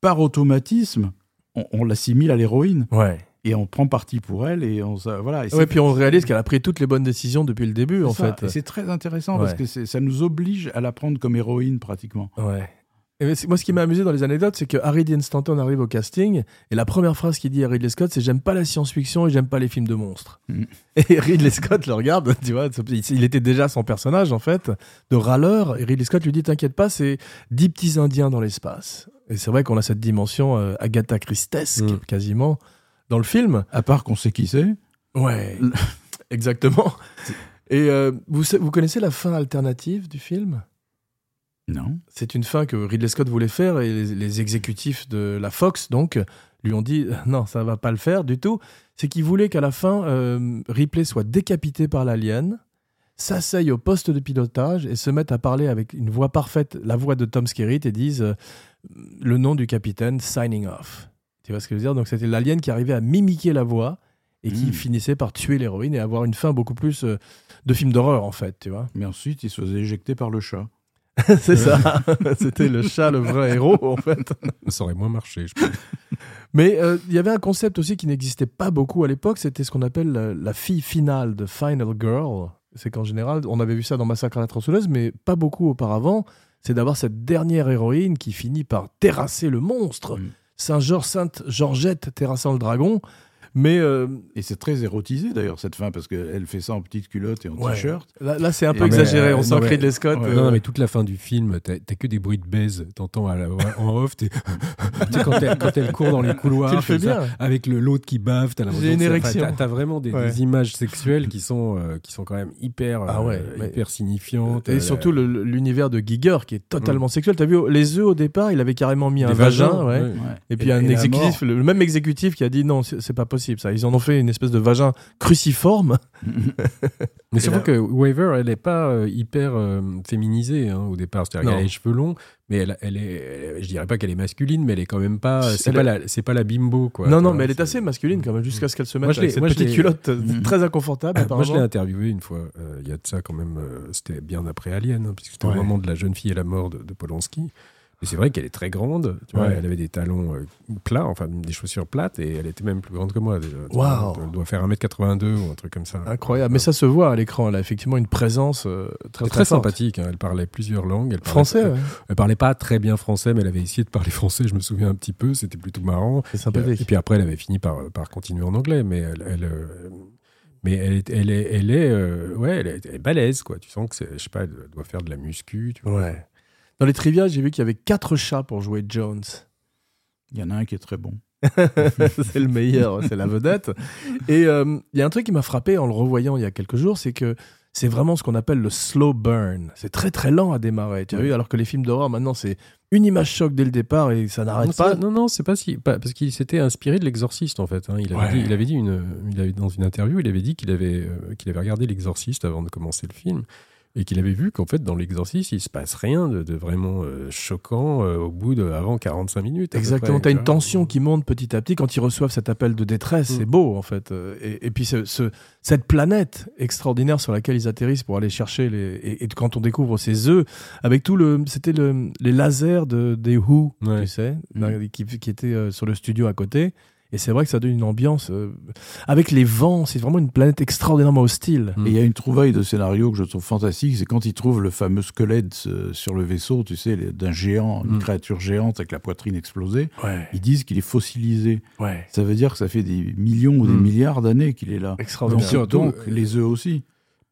par automatisme, on, on l'assimile à l'héroïne Ouais. Et on prend parti pour elle et on voilà. Et Ouais, puis on réalise qu'elle a pris toutes les bonnes décisions depuis le début, en ça. fait. C'est très intéressant Ouais. parce que ça nous oblige à la prendre comme héroïne pratiquement. Ouais. Et moi, ce qui m'a amusé dans les anecdotes, c'est que Harry Dean Stanton arrive au casting et la première phrase qu'il dit à Ridley Scott, c'est J'aime pas la science-fiction et j'aime pas les films de monstres. Mm. Et Ridley Scott le regarde, tu vois, il était déjà son personnage en fait, de râleur. Et Ridley Scott lui dit T'inquiète pas, c'est dix petits Indiens dans l'espace. Et c'est vrai qu'on a cette dimension euh, Agatha Christesque Mm. quasiment dans le film. À part qu'on sait qui c'est. Ouais, exactement. Et euh, vous, vous connaissez la fin alternative du film? Non. C'est une fin que Ridley Scott voulait faire et les, les exécutifs de la Fox, donc, lui ont dit non, ça va pas le faire du tout. C'est qu'ils voulaient qu'à la fin, euh, Ripley soit décapité par l'alien, s'asseye au poste de pilotage et se mette à parler avec une voix parfaite, la voix de Tom Skerritt, et dise euh, le nom du capitaine, signing off. Tu vois ce que je veux dire? Donc c'était l'alien qui arrivait à mimiquer la voix et qui Mm. finissait par tuer l'héroïne et avoir une fin beaucoup plus euh, de film d'horreur, en fait, tu vois Mais ensuite, il se faisait éjecter par le chat. C'est ça. C'était le chat, le vrai héros, en fait. Ça aurait moins marché, je pense. Mais euh, il y avait un concept aussi qui n'existait pas beaucoup à l'époque, c'était ce qu'on appelle la, la fille finale de Final Girl. C'est qu'en général, on avait vu ça dans Massacre à la tronçonneuse, mais pas beaucoup auparavant. C'est d'avoir cette dernière héroïne qui finit par terrasser le monstre. Mm. Saint-Georges, Sainte Georgette terrassant le dragon. Mais euh, Et c'est très érotisé d'ailleurs cette fin parce qu'elle fait ça en petite culotte et en Ouais. t-shirt. là, là, c'est un peu exagéré. euh, On sent non, mais- Ridley Scott. Ouais. euh, Non, non, mais toute la fin du film, t'as t'as que des bruits de baise. T'entends à la- en off, t'es- tu sais, quand, elle, quand elle court dans les couloirs, Tu le fais comme ça, bien. avec le l'autre qui bave, t'as l'impression T'as t'as vraiment des, Ouais. des images sexuelles qui sont euh, qui sont quand même hyper Ah euh, hyper signifiantes. Et Euh, surtout l'univers de Giger qui est totalement sexuel. T'as vu les œufs au départ, il avait carrément mis des un vagin. Et puis un exécutif, le, même exécutif qui a dit non, c'est pas possible ça. Ils en ont fait une espèce de vagin cruciforme. Mais surtout là- que Waver, elle est pas euh, hyper euh, féminisée hein, au départ. C'est-à-dire qu'elle a les cheveux longs, mais elle, elle est, elle- je dirais pas qu'elle est masculine, mais elle est quand même pas. C'est est- pas la, c'est pas la bimbo quoi. non, non, mais elle est c'est- assez masculine quand même, jusqu'à ce qu'elle se mette Moi, avec cette moi, petite culotte euh, Mhm. très inconfortable. Moi, je l'ai apparemment. interviewé une fois. euh, Il y a de ça quand même. euh, c'était bien après Alien, hein, puisque c'était Ouais. au moment de la jeune fille et la mort de, de Polanski. Mais c'est vrai qu'elle est très grande. Tu vois, Ouais. elle avait des talons euh, plats, enfin des chaussures plates, et elle était même plus grande que moi. déjà, vois. Elle doit faire 1m82 ou un truc comme ça. Incroyable. Mais ça se voit à l'écran. Elle a effectivement une présence euh, très, Très, très, forte. sympathique. hein. Elle parlait plusieurs langues. Elle parlait- Français, ouais. Elle parlait pas très bien français, mais elle avait essayé de parler français. Je me souviens un petit peu. C'était plutôt marrant. c'est Et sympathique. puis après, elle avait fini par, par continuer en anglais, mais elle, elle, euh, mais elle est, elle est, elle est, euh, ouais, elle est, elle est balèze, quoi. Tu sens que je sais pas, elle doit faire de la muscu. Tu vois. Ouais. Dans les trivia, j'ai vu qu'il y avait quatre chats pour jouer Jones. Il y en a un qui est très bon. c'est le meilleur, c'est la vedette. Et euh, il y a un truc qui m'a frappé en le revoyant il y a quelques jours, c'est que c'est vraiment ce qu'on appelle le slow burn. C'est très très lent à démarrer. Tu as vu, alors que les films d'horreur maintenant c'est une image choc dès le départ et ça n'arrête pas. pas- non, non, c'est pas si, pas- parce qu'il s'était inspiré de l'exorciste en fait. hein. Il avait Ouais. dit, il avait dit une, il avait, dans une interview, il avait dit qu'il avait, euh, qu'il avait regardé l'exorciste avant de commencer le film et qu'il avait vu qu'en fait dans l'exorciste il se passe rien de, de vraiment euh, choquant euh, au bout de avant 45 minutes. Exactement, tu as une tension qui monte petit à petit quand ils reçoivent cet appel de détresse. Mm. C'est beau en fait. Euh, Et, et puis ce, ce- cette planète extraordinaire sur laquelle ils atterrissent pour aller chercher les. Et, et quand on découvre ces œufs, avec tout le. C'était le, les lasers de, des Who, Ouais. tu sais, Mm. qui, qui étaient sur le studio à côté. Et c'est vrai que ça donne une ambiance. euh, avec les vents, c'est vraiment une planète extraordinairement hostile. Mm. Et il y a une trouvaille de scénario que je trouve fantastique, c'est quand ils trouvent le fameux squelette euh, sur le vaisseau, tu sais, d'un géant, une Mm. créature géante avec la poitrine explosée. Ouais, Ils disent qu'il est fossilisé. ouais. Ça veut dire que ça fait des millions ou des Mm. milliards d'années qu'il est là. Donc, Extraordinaire. donc, euh, les œufs aussi.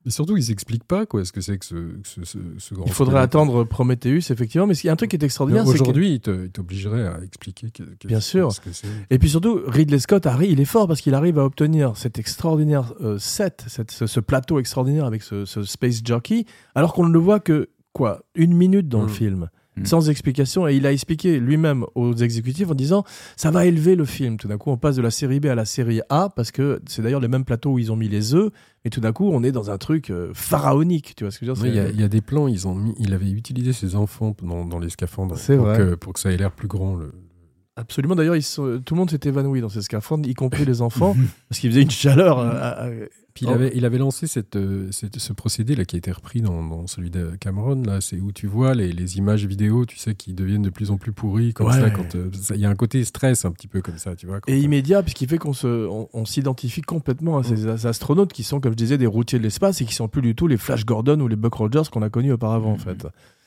Et surtout, ils s'expliquent pas quoi, ce que c'est que ce, ce, ce, ce grand. Il faudrait squelette. attendre Prometheus, effectivement. Mais il y a un truc qui est extraordinaire. c'est que- Aujourd'hui, il t'obligerait à expliquer que, que- Bien sûr. que. Et puis surtout, Ridley Scott, Harry, il est fort parce qu'il arrive à obtenir cet extraordinaire euh, set, cette- ce, plateau extraordinaire avec ce, ce Space Jockey, alors qu'on ne le voit que, quoi, une minute dans le Mm. film, Mm. sans explication. Et il a expliqué lui-même aux exécutifs en disant ça va élever le film. Tout d'un coup, on passe de la série B à la série A parce que c'est d'ailleurs les mêmes plateaux où ils ont mis les œufs. Et tout d'un coup, on est dans un truc euh, pharaonique. Tu vois ce que je veux dire Oui, Il y, a- y des plans, ils ont mis, il avait utilisé ses enfants dans, dans les scaphandres pour vrai. que, pour que ça ait l'air plus grand. Le... Absolument. D'ailleurs, sont- tout le monde s'est évanoui dans ces scaphandres, y compris les enfants, parce qu'ils faisaient une chaleur. euh, à- à- Puis il, Oh. avait, il avait lancé cette, euh, cette- ce procédé là qui a été repris dans, dans celui de Cameron là, c'est où tu vois les, les images vidéo, tu sais, qui deviennent de plus en plus pourries comme Ouais. ça. Quand euh, ça- il y a un côté stress un petit peu comme ça, tu vois. quand Et immédiat, puisqu'il fait qu'on se, on, on s'identifie complètement à ces a- astronautes qui sont, comme je disais, des routiers de l'espace et qui sont plus du tout les Flash Gordon ou les Buck Rogers qu'on a connus auparavant, en Mhm. fait.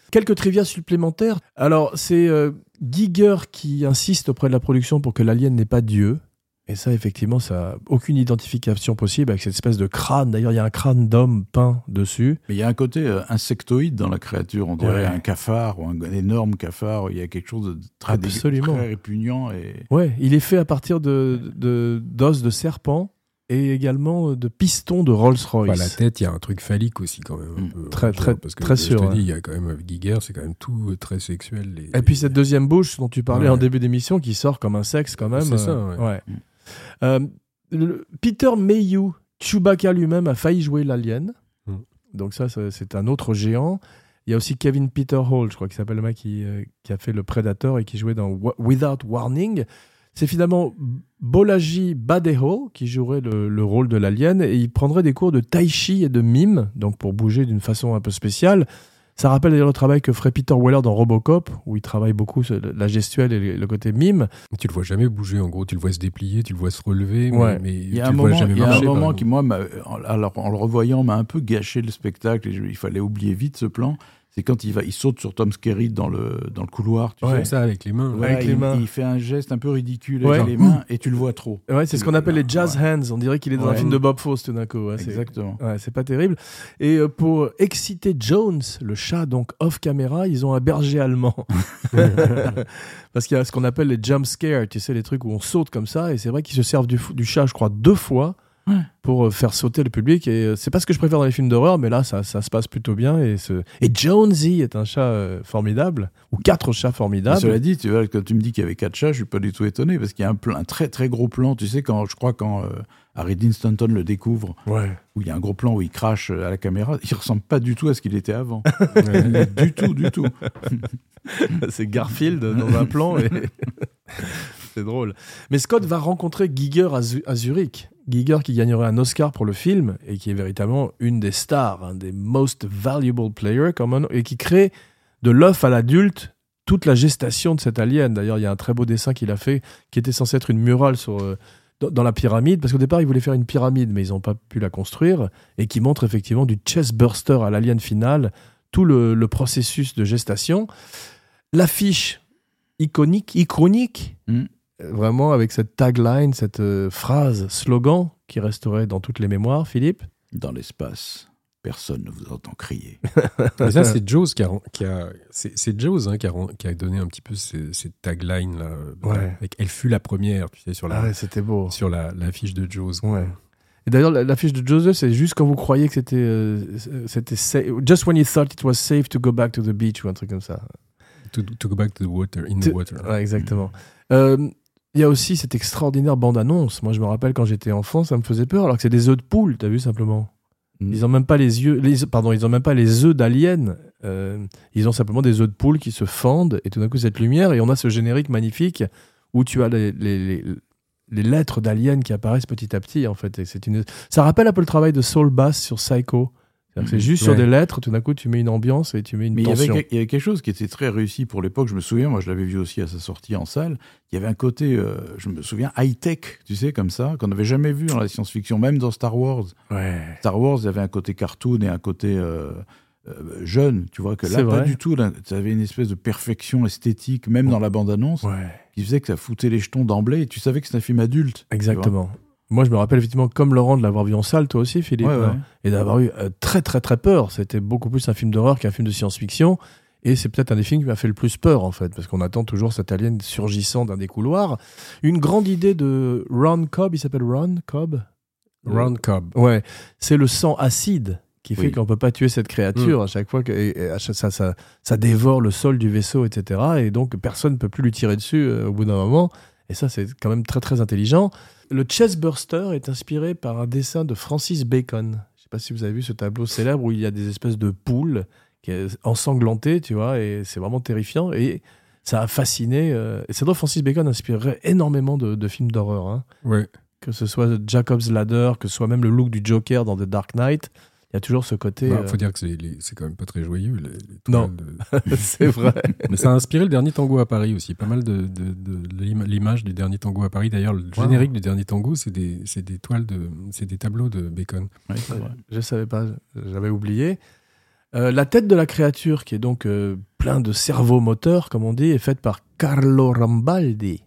Quelques trivia supplémentaires. Alors, c'est euh, Giger qui insiste auprès de la production pour que l'alien n'est pas Dieu. Et ça, effectivement, ça aucune identification possible avec cette espèce de crâne. D'ailleurs, il y a un crâne d'homme peint dessus. Mais il y a un côté euh, insectoïde dans la créature. On dirait Ouais. un cafard ou un, énorme cafard. Il y a quelque chose de très, Absolument. très répugnant. Et... Ouais, il est fait à partir de de- d'os de, serpent et également de pistons de Rolls-Royce. Enfin, la tête, il y a un truc phallique aussi quand même. un Mm. peu, Très, très, parce que très je sûr, te ouais. dis, il y a quand même avec Giger, c'est quand même tout euh, très sexuel. les- Et puis cette deuxième bouche dont tu parlais Ouais. en début d'émission qui sort comme un sexe quand même. C'est ça, euh, ouais. Euh, le- Peter Mayhew, Chewbacca lui-même a failli jouer l'alien. Mm. Donc ça, c'est un autre géant. Il y a aussi Kevin Peter Hall, je crois qu'il s'appelle le mec qui, euh, qui a fait le Predator et qui jouait dans Without Warning. C'est finalement Bolaji Badeho qui jouerait le, le rôle de l'alien et il prendrait des cours de tai chi et de mime, donc pour bouger d'une façon un peu spéciale. Ça rappelle d'ailleurs le travail que ferait Peter Weller dans Robocop, où il travaille beaucoup sur la gestuelle et le- côté mime. Tu le vois jamais bouger, en gros, tu le vois se déplier, tu le vois se relever, mais- Ouais. mais, Il y a tu un le vois moment, jamais il y a un marcher. moment qui, moi, alors, en le revoyant, m'a un peu gâché le spectacle. Et je- il fallait oublier vite ce plan. C'est quand il, va, il saute sur Tom Skerritt dans le, dans le couloir. Tu Ouais. sais. Comme ça, avec les mains. Avec il, les mains. il fait un geste un peu ridicule Ouais. avec les mains et tu le vois trop. Ouais, c'est ce qu'on appelle les jazz hands. On dirait qu'il est dans un film de Bob Fosse tout d'un coup. Exactement. Ouais, c'est pas terrible. Et euh, pour exciter Jones, le chat, donc off caméra, ils ont un berger allemand. Parce qu'il y a ce qu'on appelle les jump scares, tu sais, les trucs où on saute comme ça. Et c'est vrai qu'ils se servent du, du chat, je crois, deux fois Ouais. pour euh, faire sauter le public. Et euh, c'est pas ce que je préfère dans les films d'horreur, mais là, ça, ça se passe plutôt bien. Et, ce... et Jonesy est un chat euh, formidable, ou quatre chats Mais formidables. Cela dit, tu vois, quand tu me dis qu'il y avait quatre chats, je suis pas du tout étonné parce qu'il y a un, plan, un très très gros plan. Tu sais, quand je crois quand euh, Harry Dean Stanton le découvre, Ouais. où il y a un gros plan où il crache à la caméra, il ressemble pas du tout à ce qu'il était avant. Ouais. du tout, du tout. c'est Garfield dans un plan. et- c'est drôle. Mais Scott va rencontrer Giger à, Zu- à Zurich. Giger qui gagnerait un Oscar pour le film et qui est véritablement une des stars, un des most valuable players, comme un- et qui crée de l'œuf à l'adulte toute la gestation de cet alien. D'ailleurs, il y a un très beau dessin qu'il a fait qui était censé être une murale sur, euh, dans, la pyramide, parce qu'au départ, ils voulaient faire une pyramide, mais ils n'ont pas pu la construire, et qui montre effectivement du chest burster à l'alien final, tout le, le processus de gestation. L'affiche iconique, iconique, Mm. Vraiment avec cette tagline, cette euh, phrase, slogan qui resterait dans toutes les mémoires, Philippe? Dans l'espace, personne ne vous entend crier. Mais ça, c'est Jaws qui a, qui a c'est, c'est Jaws hein, qui, a, qui a donné un petit peu ces taglines là. euh, Ouais. Avec, elle fut la première, tu sais, sur la, Ah ouais, c'était beau. sur la, la fiche de Jaws. Ouais. Et d'ailleurs, la- l'affiche de Joseph, c'est juste quand vous croyez que c'était, euh, c'était just when you thought it was safe to go back to the beach ou un truc comme ça. To, to go back to the water, in the water. Ouais, exactement. Euh, Il y a aussi cette extraordinaire bande-annonce. Moi, je me rappelle quand j'étais enfant, ça me faisait peur, alors que c'est des œufs de poule, t'as vu simplement. Mm. Ils ont même pas les yeux, les, pardon, ils ont même pas les œufs d'alien. Euh, ils ont simplement des œufs de poule qui se fendent et tout d'un coup cette lumière et on a ce générique magnifique où tu as les, les, lettres d'alien qui apparaissent petit à petit en fait. Et c'est une, ça rappelle un peu le travail de Saul Bass sur Psycho. C'est Mhm. juste sur des lettres, tout d'un coup tu mets une ambiance et tu mets une Mais il y, avait, tension. quel- il y avait quelque chose qui était très réussi pour l'époque. Je me souviens, moi je l'avais vu aussi à sa sortie en salle. Il y avait un côté, euh, je me souviens, high-tech, tu sais, comme ça, qu'on n'avait jamais vu dans la science-fiction, même dans Star Wars. Ouais. Star Wars, il y avait un côté cartoon et un côté euh, euh, jeune. Tu vois que là, pas vrai. du tout. Tu avais une espèce de perfection esthétique, même dans la bande-annonce, qui faisait que ça foutait les jetons d'emblée. Et tu savais que c'était un film adulte. Exactement. Moi, je me rappelle effectivement, comme Laurent, de l'avoir vu en salle, toi aussi, Philippe, Ouais, ouais. hein, et d'avoir eu euh, très, très, très peur. C'était beaucoup plus un film d'horreur qu'un film de science-fiction. Et c'est peut-être un des films qui m'a fait le plus peur, en fait, parce qu'on attend toujours cet alien surgissant d'un des couloirs. Une grande idée de Ron Cobb, il s'appelle Ron Cobb? Ron Cobb. Ouais, c'est le sang acide qui fait Oui. qu'on peut pas tuer cette créature à chaque fois que et- et à chaque- ça, ça, ça dévore le sol du vaisseau, etc. Et donc personne ne peut plus lui tirer dessus euh, au bout d'un moment. Et ça, c'est quand même très très intelligent. Le chestburster est inspiré par un dessin de Francis Bacon. Je sais pas si vous avez vu ce tableau célèbre où il y a des espèces de poules qui est ensanglantées, tu vois, et c'est vraiment terrifiant. Et ça a fasciné. euh, Et c'est drôle, Francis Bacon inspirerait énormément de, de films d'horreur. Hein Ouais. que ce soit Jacob's Ladder, que ce soit même le look du Joker dans The Dark Knight, il y a toujours ce côté. Bah, euh, faut dire que c'est, les- c'est quand même pas très joyeux. les- les Non. de- c'est vrai. Mais ça a inspiré le dernier tango à Paris aussi. Pas mal de, de, de l'im- l'image du dernier tango à Paris. D'ailleurs, le Wow. générique du dernier tango, c'est des, c'est des toiles de, c'est des tableaux de Bacon. Ouais, c'est vrai. Je savais pas, j'avais oublié. Euh, la tête de la créature, qui est donc euh, plein de cerveaux moteurs, comme on dit, est faite par Carlo Rambaldi,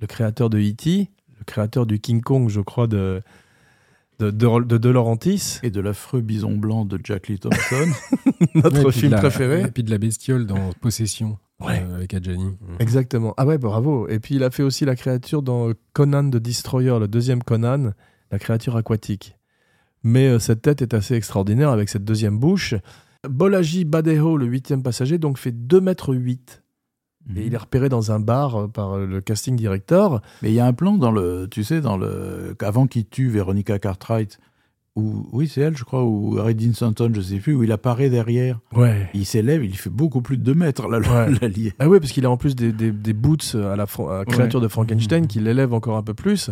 le créateur de E.T., le créateur du King Kong, je crois, de de, de, de De Laurentiis, Et de l'affreux bison blanc de Jack Lee Thompson. notre Ouais, film de la- préféré. Et puis de la bestiole dans Possession Ouais. euh, avec Adjani. Exactement. Ah ouais, bravo. Et puis il a fait aussi la créature dans Conan the Destroyer, le deuxième Conan, la créature aquatique. Mais euh, cette tête est assez extraordinaire avec cette deuxième bouche. Bolaji Badejo, le huitième passager, donc fait 2 mètres 8. Et il est repéré dans un bar euh, par le casting director. Mais il y a un plan dans le, tu sais, dans le, avant qu'il tue Veronica Cartwright, où, oui, c'est elle, je crois, ou Harry Dean Stanton, je sais plus, où il apparaît derrière. Ouais. Il s'élève, il fait beaucoup plus de 2 mètres, là, Ouais. l'allié. Ah oui, parce qu'il a en plus des, des, des boots à la, fran- à la créature de Frankenstein qui l'élève encore un peu plus.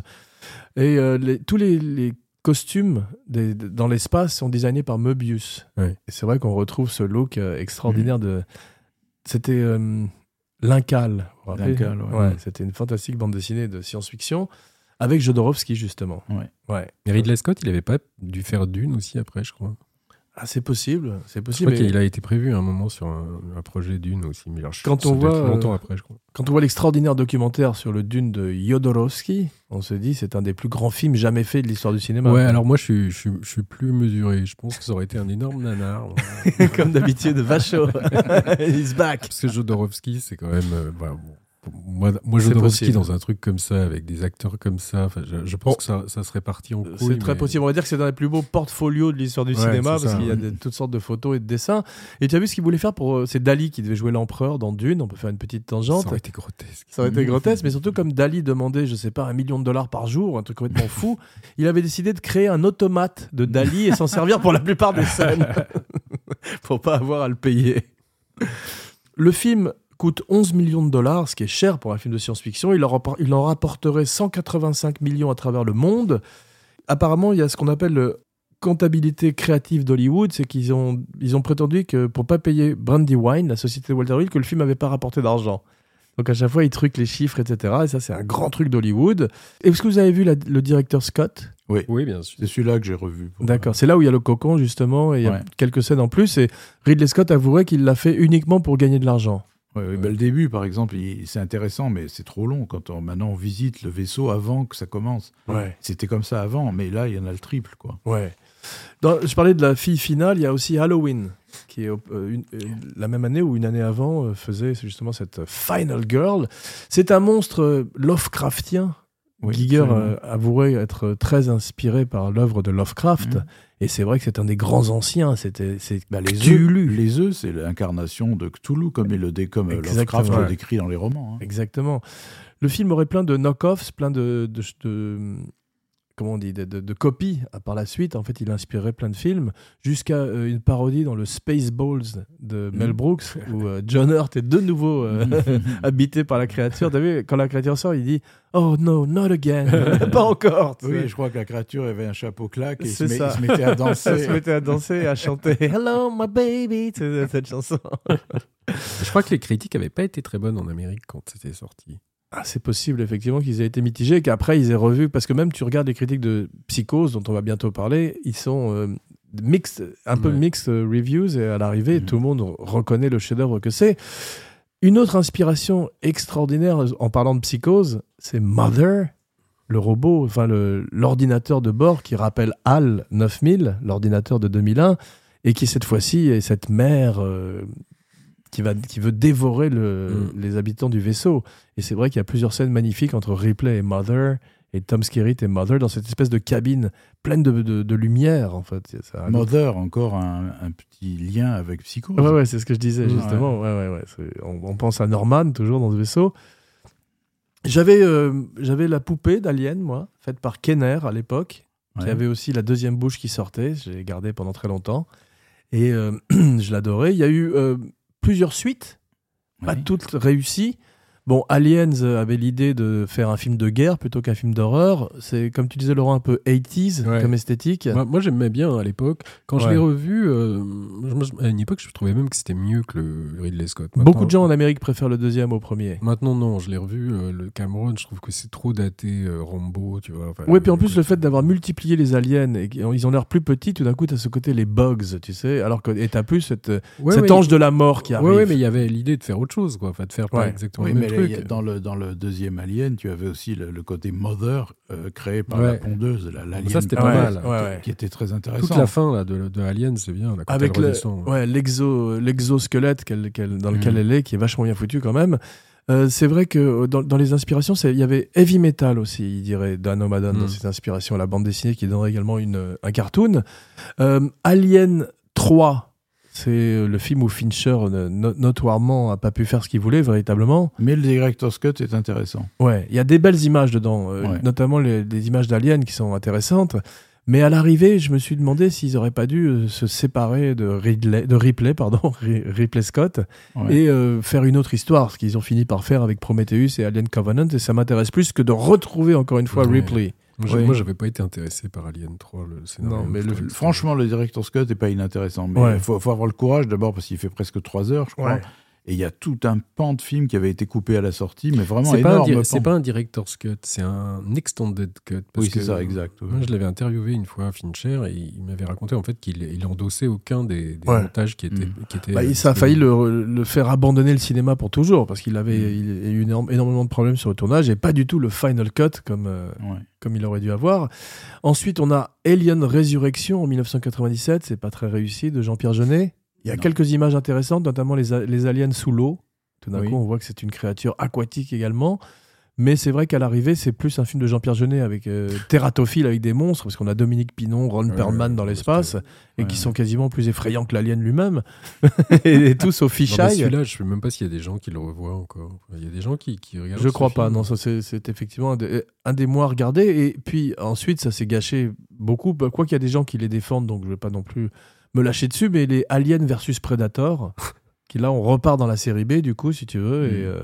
Et euh, les- tous les, les costumes des- dans l'espace sont designés par Möbius. Ouais. Et c'est vrai qu'on retrouve ce look euh, extraordinaire de. C'était euh, L'Incal. L'Incal, ouais. C'était une fantastique bande dessinée de science-fiction avec Jodorowsky, justement. Ouais. Ouais. Et Ridley Scott, il avait pas dû faire Dune aussi après, je crois. Ah, c'est possible. C'est Je possible. crois mais- qu'il a été prévu à un moment sur un, un projet Dune aussi. Mais alors, je- Quand on voit, longtemps euh, après, je crois. Quand on voit l'extraordinaire documentaire sur le dune de Jodorowsky, on se dit c'est un des plus grands films jamais faits de l'histoire du cinéma. Ouais, alors moi, je suis, je, suis, je suis plus mesuré. Je pense que ça aurait été un énorme nanar. Comme d'habitude, Vacho. He's back. Parce que Jodorowsky, c'est quand même. euh, bon. Moi, moi Jodorowsky, dans un truc comme ça, avec des acteurs comme ça, enfin, je, je pense Bon. que ça, ça serait parti en couille. C'est très possible. On va dire que c'est un des plus beaux portfolios de l'histoire du Ouais, cinéma parce ça, qu'il y a de- toutes sortes de photos et de dessins. Et tu as vu ce qu'il voulait faire pour. euh, C'est Dali qui devait jouer l'empereur dans Dune. On peut faire une petite Ça tangente. aurait été grotesque. Ça aurait été grotesque, mais surtout comme Dali demandait, je sais pas, un million de dollars par jour, un truc complètement fou, il avait décidé de créer un automate de Dali et s'en servir pour la plupart des scènes, pour pas avoir à le payer. Le film coûte 11 millions de dollars, ce qui est cher pour un film de science-fiction. Il il en rapporterait 185 millions à travers le monde. Apparemment, il y a ce qu'on appelle le comptabilité créative d'Hollywood, c'est qu'ils ont, ils ont prétendu que pour pas payer Brandywine, la société de Walter Hill, que le film n'avait pas rapporté d'argent. Donc à chaque fois, ils truquent les chiffres, etc. Et ça, c'est un grand truc d'Hollywood. Est-ce que vous avez vu la- le directeur Scott? Oui, bien sûr. C'est celui-là que j'ai revu. D'accord. C'est là où il y a le cocon, justement, et il y a Ouais. quelques scènes en plus. Et Ridley Scott avouerait qu'il l'a fait uniquement pour gagner de l'argent. Le début, par exemple, c'est intéressant, mais c'est trop long. Quand on, maintenant on visite le vaisseau avant que ça commence. Ouais. C'était comme ça avant, mais là, il y en a le triple, quoi. Ouais. Dans- je parlais de la fille finale, il y a aussi Halloween, qui est euh, une- euh, la même année ou une année avant euh, faisait justement cette Final Girl. C'est un monstre Lovecraftien. Oui, Giger avouerait être très inspiré par l'œuvre de Lovecraft. Mhm. Et c'est vrai que c'est un des grands anciens. C'était, c'est Bah, les œufs, Cthulhu. les œufs, c'est l'incarnation de Cthulhu, comme, il le comme euh, le décrit dans les romans. hein. Exactement. Le film aurait plein de knock-offs, plein de, de, de- comment on dit, de, de- de copies Ah, par la suite. En fait, il inspirait plein de films, jusqu'à euh, une parodie dans le Spaceballs de Mel Mhm. Brooks, où euh, John Hurt est de nouveau euh, habité par la créature. T'as vu, quand la créature sort, il dit Oh no, not again. Pas encore. Oui, je crois que la créature avait un chapeau claque et il se, C'est met- ça. il se mettait à danser. se mettait à danser, à chanter Hello, my baby. Cette chanson. Je crois que les critiques avaient pas été très bonnes en Amérique quand c'était sorti. Ah, c'est possible, effectivement, qu'ils aient été mitigés et qu'après ils aient revu. Parce que même tu regardes les critiques de Psychose, dont on va bientôt parler, ils sont euh, mixed, un peu mixed euh, reviews. Et à l'arrivée, Mhm. tout le monde reconnaît le chef-d'œuvre que c'est. Une autre inspiration extraordinaire en parlant de Psychose, c'est Mother, le robot, enfin l'ordinateur de bord qui rappelle HAL 9000, l'ordinateur de 2001, et qui cette fois-ci est cette mère euh, qui, va, qui veut dévorer le- Mm. les habitants du vaisseau. Et c'est vrai qu'il y a plusieurs scènes magnifiques entre Ripley et Mother, et Tom Skerritt et Mother, dans cette espèce de cabine pleine de, de- de lumière, en fait. Ça Mother, encore un, un petit lien avec Psycho. Ouais, ouais, c'est ce que je disais, justement. Ouais, ouais, ouais. On, on pense à Norman, toujours dans ce vaisseau. J'avais euh, j'avais la poupée d'Alien, moi, faite par Kenner à l'époque, qui avait aussi la deuxième bouche qui sortait. Je l'ai gardée pendant très longtemps. Et euh, je l'adorais. Il y a eu euh, plusieurs suites, pas toutes réussies. Bon, Aliens euh, avait l'idée de faire un film de guerre plutôt qu'un film d'horreur. C'est, comme tu disais, Laurent, un peu 80s Ouais. comme esthétique. Moi, moi, j'aimais bien à l'époque. Quand je l'ai revu, euh, à une époque, je trouvais même que c'était mieux que le Ridley Scott. Beaucoup de gens en Amérique préfèrent le deuxième au premier. Maintenant, non, je l'ai revu. euh, le Cameron, je trouve que c'est trop daté euh, Rambo, tu vois. enfin, Oui, puis en euh, plus, le fait d'avoir multiplié les aliens et qu'ils ont l'air plus petits, tout d'un coup, tu as ce côté les bugs, tu sais, alors que et t'as plus cette, ouais, cet ange de la mort qui arrive. ouais, mais il y avait l'idée de faire autre chose, quoi. Enfin, de faire pas exactement Oui, le mais même truc. dans, le, dans le deuxième Alien, tu avais aussi le, le côté Mother euh, créé par la pondeuse, la, l'Alien Ça, c'était pas ouais, mal. ouais, ouais. qui était très intéressant. Toute la fin là, de, de Alien, c'est bien. Là, Avec le, ouais, l'exo, l'exosquelette qu'elle- qu'elle- dans lequel Mm. elle est, qui est vachement bien foutu quand même. Euh, c'est vrai que euh, dans, dans les inspirations, il y avait heavy metal aussi, il dirait Dan O'Madden dans Mm. ses inspirations, la bande dessinée qui donnerait également une, euh, un cartoon. Euh, Alien 3, c'est le film où Fincher no- notoirement a pas pu faire ce qu'il voulait véritablement. Mais le Director's Cut est intéressant. Ouais, il y a des belles images dedans, euh, Ouais. notamment les, les images d'Alien qui sont intéressantes. Mais à l'arrivée, je me suis demandé s'ils auraient pas dû euh, se séparer de Ridley, de Ripley, pardon, Ri- Ripley Scott, Ouais. et euh, faire une autre histoire, ce qu'ils ont fini par faire avec Prometheus et Alien Covenant. Et ça m'intéresse plus que de retrouver encore une fois Ouais. Ripley. Moi, Ouais. j'avais pas été intéressé par Alien 3, le scénario. Non, mais le- Franchement, le Director's Cut n'est pas inintéressant. Mais il Ouais. faut, faut avoir le courage d'abord parce qu'il fait presque trois heures, je crois. Et il y a tout un pan de film qui avait été coupé à la sortie, mais vraiment C'est pas, un énorme. c'est pas un director's cut, c'est un extended cut. parce Oui, c'est que ça, exact. ouais. Moi, je l'avais interviewé une fois, Fincher, et il m'avait raconté en fait qu'il il endossait aucun des, des Ouais. montages qui étaient. Mm. Qui étaient Bah, il- ça a failli le, le faire abandonner le cinéma pour toujours, parce qu'il avait Mm. il a eu énorme- énormément de problèmes sur le tournage, et pas du tout le final cut comme, euh, Ouais. comme il aurait dû avoir. Ensuite, on a Alien Résurrection en 1997, c'est pas très réussi, de Jean-Pierre Jeunet. Il y a Non. quelques images intéressantes, notamment les, les aliens sous l'eau. Tout d'un Oui. coup, on voit que c'est une créature aquatique également. Mais c'est vrai qu'à l'arrivée, c'est plus un film de Jean-Pierre Jeunet avec euh, Terratophile avec des monstres, parce qu'on a Dominique Pinon, Ron Ouais, Perlman ouais, dans l'espace, et ouais. qui sont quasiment plus effrayants que l'alien lui-même. et, tous au fichaille. Celui-là, je sais même pas s'il y a des gens qui le revoient encore. Il y a des gens qui, qui regardent. Je ce crois pas, non, ça c'est effectivement un des, un des moins regardés. Et puis ensuite, ça s'est gâché beaucoup. Bah, Quoi qu'il y a des gens qui les défendent, donc je vais pas non plus me lâcher dessus, mais les Aliens versus Predator, qui là on repart dans la série B du coup, si tu veux. Et Mm. euh,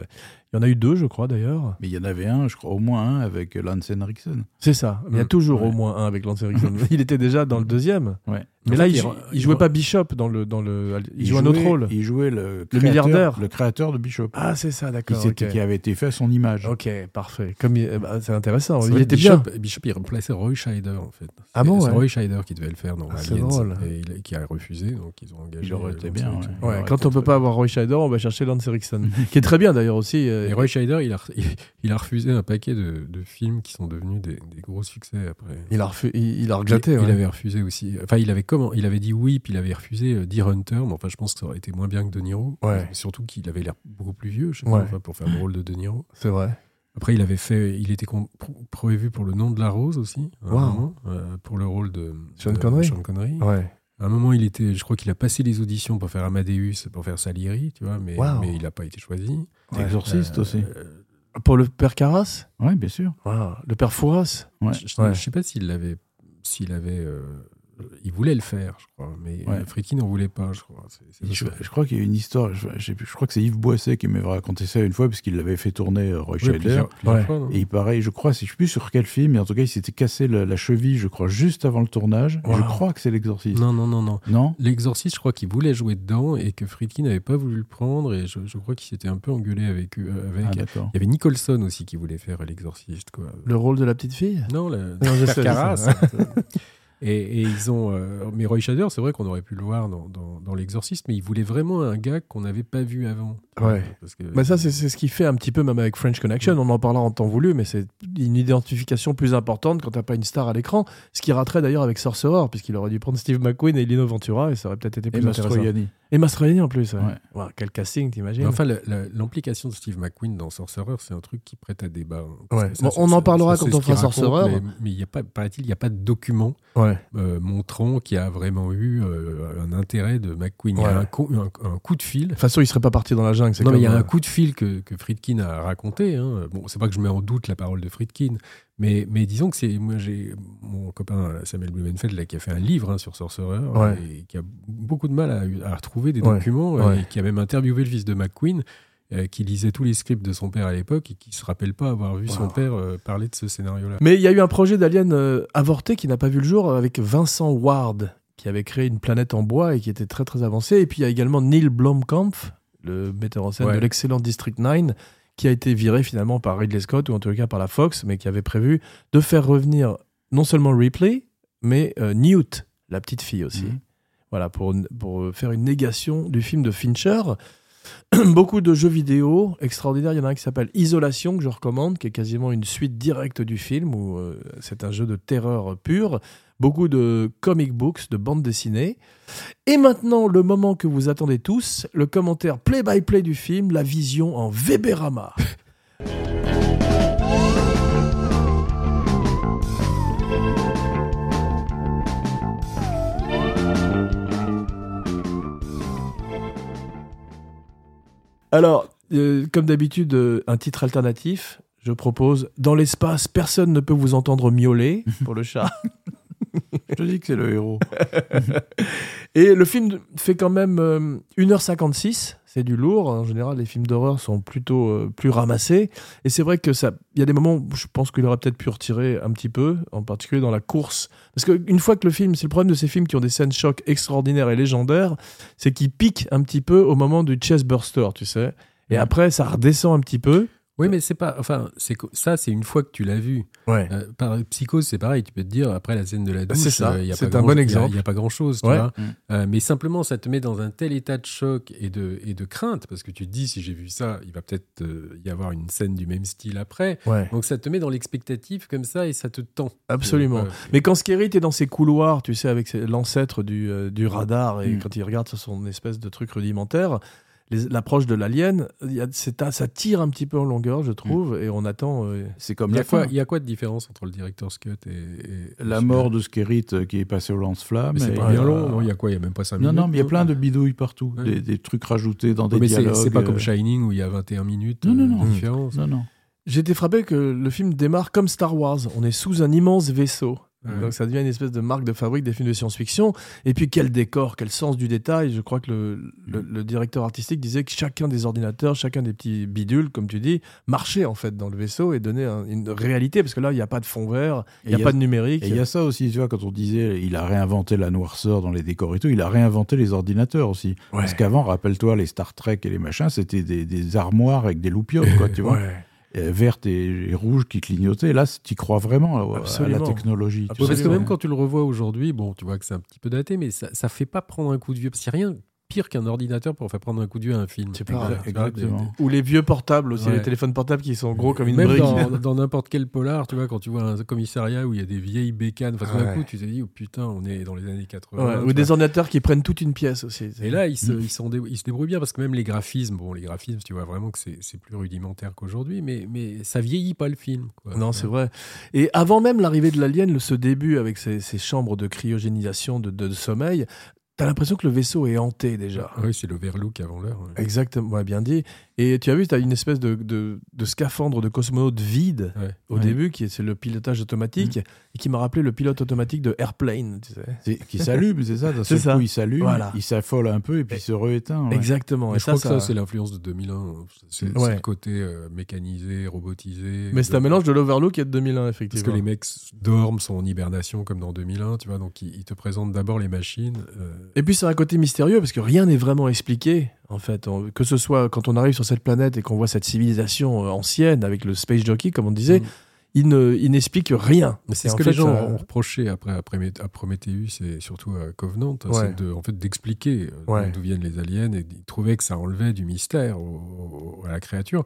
il y en a eu deux, je crois d'ailleurs. Mais il y en avait un, je crois, au moins un avec Lance Henriksen. C'est ça. Il y a Mm. toujours Ouais. au moins un avec Lance Henriksen. il était déjà dans le deuxième. Ouais. Mais En là, fait, il, il- jou- il il jouait pas Bishop dans le dans le. Il, jouait un autre rôle. Il jouait le, Le milliardaire. Le créateur de Bishop. Ah, c'est ça, d'accord. s'était- ok. qui avait été fait à son image. Ok, parfait. Comme eh ben, c'est intéressant. Il était bien. Bishop, Bishop, il remplaçait Roy Scheider, en fait. Ah bon, C'est ouais. Roy Scheider qui devait le faire dans Ah, c'est Aliens. drôle. Et il- qui a refusé, donc ils ont engagé. Il aurait été bien, ouais. Ouais, quand on peut pas avoir Roy Scheider, on va chercher Lance Erickson, qui est très bien d'ailleurs aussi. euh, Et Roy Scheider, il a, il, il a refusé un paquet de, de films qui sont devenus des, des gros succès après. il a il, a regretté. Il, avait refusé aussi. Enfin, il avait comment Il avait dit oui, puis il avait refusé euh, Deer Hunter. Mais enfin, je pense que ça aurait été moins bien que De Niro. Ouais. Mais Surtout qu'il avait l'air beaucoup plus vieux, je sais Ouais. pas, enfin, pour faire le rôle de De Niro. C'est vrai. Après, il avait fait, il était prévu pour le nom de la rose aussi, un moment, euh, pour le rôle de Sean de Connery. Sean Connery. Ouais. À un moment, il était, je crois qu'il a passé les auditions pour faire Amadeus, pour faire Salieri, tu vois, mais, Wow. mais il n'a pas été choisi. Ouais. Exorciste Euh, aussi. euh, Pour le père Carras? Oui, bien sûr. Wow. Le père Fouras? Ouais. Je, je sais pas s'il l'avait, s'il avait, euh, il voulait le faire, je crois, mais Ouais. euh, Friedkin n'en voulait pas, je crois. C'est- c'est- Je, je crois qu'il y a une histoire, je, je crois que c'est Yves Boisset qui m'avait raconté ça une fois, parce qu'il l'avait fait tourner euh, Roy Oui, Scheider. plusieurs, plusieurs Ouais. fois, non Et il paraît, je crois, si je sais plus sur quel film, mais en tout cas, il s'était cassé la cheville, je crois, juste avant le tournage. Wow. Je crois que c'est l'exorciste. non, non, non, non. Non L'exorciste, je crois qu'il voulait jouer dedans et que Friedkin n'avait pas voulu le prendre et je, je crois qu'il s'était un peu engueulé avec eux. Avec. Ah, d'accord. il y avait Nicholson aussi qui voulait faire l'exorciste, quoi. Le rôle de la petite fille? Non, le Non, je Et, ils ont. euh, mais Roy Scheider, c'est vrai qu'on aurait pu le voir dans, dans, dans l'exorciste, mais il voulait vraiment un gars qu'on n'avait pas vu avant. Ouais. Parce que, Bah ça, c'est ce qui fait un petit peu, même avec French Connection, on en parlera en temps voulu, mais c'est une identification plus importante quand t'as pas une star à l'écran. Ce qui raterait d'ailleurs avec Sorcerer, puisqu'il aurait dû prendre Steve McQueen et Lino Ventura, et ça aurait peut-être été Et plus intéressant. Mastroianni. Et Mastroianni en plus. Ouais. Ouais. Quel casting, t'imagines Mais enfin, l'implication de Steve McQueen dans Sorcerer, c'est un truc qui prête à débat. hein. Bon, on en parlera quand on fera Sorcerer. Mais, mais il y a pas, paraît-il, il n'y a pas de document euh, montrant qu'il y a vraiment eu euh, un intérêt de McQueen. Il y a un, co- un- un coup de fil. De toute façon, il serait pas parti dans la jungle. Non, mais il y a un euh, coup de fil que, que Friedkin a raconté. Hein. Bon, c'est pas que je mets en doute la parole de Friedkin, mais, mais disons que c'est. Moi, j'ai mon copain Samuel Blumenfeld là, qui a fait un livre hein, sur Sorcerer Ouais. et qui a beaucoup de mal à, à retrouver des Ouais. documents euh, Ouais. et qui a même interviewé le fils de McQueen. euh, qui lisait tous les scripts de son père à l'époque et qui se rappelle pas avoir vu son père euh, parler de ce scénario-là. Mais il y a eu un projet d'Alien euh, avorté qui n'a pas vu le jour avec Vincent Ward, qui avait créé une planète en bois et qui était très très avancé. Et puis il y a également Neil Blomkamp, le metteur en scène Ouais. de l'excellent District 9, qui a été viré finalement par Ridley Scott, ou en tout cas par la Fox, mais qui avait prévu de faire revenir non seulement Ripley, mais euh, Newt, la petite fille aussi. Mhm. Voilà, pour, pour faire une négation du film de Fincher. Beaucoup de jeux vidéo extraordinaires. Il y en a un qui s'appelle Isolation, que je recommande, qui est quasiment une suite directe du film, où euh, c'est un jeu de terreur pur. Beaucoup de comic books, de bandes dessinées. Et maintenant, le moment que vous attendez tous, le commentaire play-by-play du film, la vision en Weberama. Alors, euh, comme d'habitude, euh, un titre alternatif. Je propose Dans l'espace, personne ne peut vous entendre miauler pour le chat. Je te dis que c'est le héros. Et le film fait quand même euh, 1h56. C'est du lourd. En général, les films d'horreur sont plutôt euh, plus ramassés. Et c'est vrai que ça, il y a des moments où je pense qu'il aurait peut-être pu retirer un petit peu, en particulier dans la course. Parce qu'une fois que le film, c'est le problème de ces films qui ont des scènes chocs extraordinaires et légendaires, c'est qu'ils piquent un petit peu au moment du chest burster, tu sais. Et après, ça redescend un petit peu. Oui, mais c'est pas. Enfin, c'est ça, c'est une fois que tu l'as vu. Ouais. Euh, par psychose, c'est pareil. Tu peux te dire après la scène de la douche, C'est ça, euh, c'est un grand- bon exemple. Il n'y a, pas grand chose, tu Ouais. vois. Mm. Euh, mais simplement, ça te met dans un tel état de choc et de, et de crainte parce que tu te dis si j'ai vu ça, il va peut-être y avoir une scène du même style après. Ouais. Donc ça te met dans l'expectative comme ça et ça te tend. Absolument. Mais quand Skerritt est dans ses couloirs, tu sais, avec l'ancêtre du, du radar, et Mm. quand il regarde sur son espèce de truc rudimentaire, l'approche de l'alien, ça tire un petit peu en longueur, je trouve, et on attend. euh, C'est comme il y, la a quoi, fin. il y a quoi de différence entre le director's cut et, et- La mort de Skerritt euh, qui est passé au lance-flamme. C'est pas il y bien a- long, non Il y a quoi Il y a même pas 5 Non, minutes non, mais il y a plein de bidouilles partout. Ouais. Des, des trucs rajoutés dans des Ouais, mais c'est- dialogues. c'est pas comme euh, Shining où il y a 21 minutes Non, non, euh, non. de différence. Non, non. J'ai été frappé que le film démarre comme Star Wars. On est sous un immense vaisseau. Donc ça devient une espèce de marque de fabrique des films de science-fiction. Et puis quel décor, quel sens du détail. Je crois que le, le- le directeur artistique disait que chacun des ordinateurs, chacun des petits bidules, comme tu dis, marchait en fait dans le vaisseau et donnait un- une réalité. Parce que là, il n'y a pas de fond vert, il n'y a, Et pas de numérique. Et il y a ça aussi, tu vois, quand on disait il a réinventé la noirceur dans les décors et tout, il a réinventé les ordinateurs aussi. Ouais. Parce qu'avant, rappelle-toi, les Star Trek et les machins, c'était des, des armoires avec des loupiottes, quoi, tu vois, Ouais. Euh, vertes et, et rouges qui clignotaient. Là, tu crois vraiment à- à, la technologie. parce que même quand tu le revois aujourd'hui, bon, tu vois que c'est un petit peu daté, mais ça, ça fait pas prendre un coup de vieux. Parce qu'il n'y a rien pire qu'un ordinateur pour faire prendre un coup de vieux à un film. C'est pas exactement. Ou les vieux portables aussi, Ouais. les téléphones portables qui sont gros comme une Même brique. dans n'importe quel polar, tu vois, quand tu vois un commissariat où il y a des vieilles bécanes, enfin, tout d'un Ouais. coup, tu te dis, oh putain, on est dans les années 80. Ouais, tu ou des ordinateurs qui prennent toute une pièce aussi. Et là, ils se, ils, sont dé- ils se débrouillent bien parce que même les graphismes, bon, les graphismes, tu vois vraiment que c'est plus rudimentaire qu'aujourd'hui, mais, mais ça vieillit pas le film. quoi. Non, c'est vrai. Et avant même l'arrivée de l'alien, ce début avec ces, ces chambres de cryogénisation, de, de- de sommeil, t'as l'impression que le vaisseau est hanté déjà. Oui, c'est l'overlook avant l'heure. Exactement, ouais, bien dit. Et tu as vu, tu as une espèce de, de, de scaphandre de cosmonaute vide Ouais. au Ouais. début, qui est c'est le pilotage automatique, et qui m'a rappelé le pilote automatique de Airplane. Tu sais. Qui s'allume, c'est ça. D'un C'est seul ça. coup, il s'allume, Voilà. il s'affole un peu et puis il se rééteint. ouais. Exactement. Et je ça, crois que ça, c'est l'influence de 2001. C'est le côté euh, mécanisé, robotisé. Mais c'est un mélange de l'Overlook et de 2001, Parce effectivement. que les mecs dorment, sont en hibernation comme dans 2001, tu vois, donc ils, ils te présentent d'abord les machines. euh, Et puis c'est un côté mystérieux parce que rien n'est vraiment expliqué. En fait, On- que ce soit quand on arrive sur cette planète et qu'on voit cette civilisation euh, ancienne avec le space jockey, comme on disait, Mm. il ne, il n'explique rien. Mais c'est ce que fait, les gens ont reproché après à, Prometheus et surtout à Covenant, Ouais. c'est de, en fait d'expliquer euh, Ouais. d'où viennent les aliens et ils trouvaient que ça enlevait du mystère au- au- à la créature.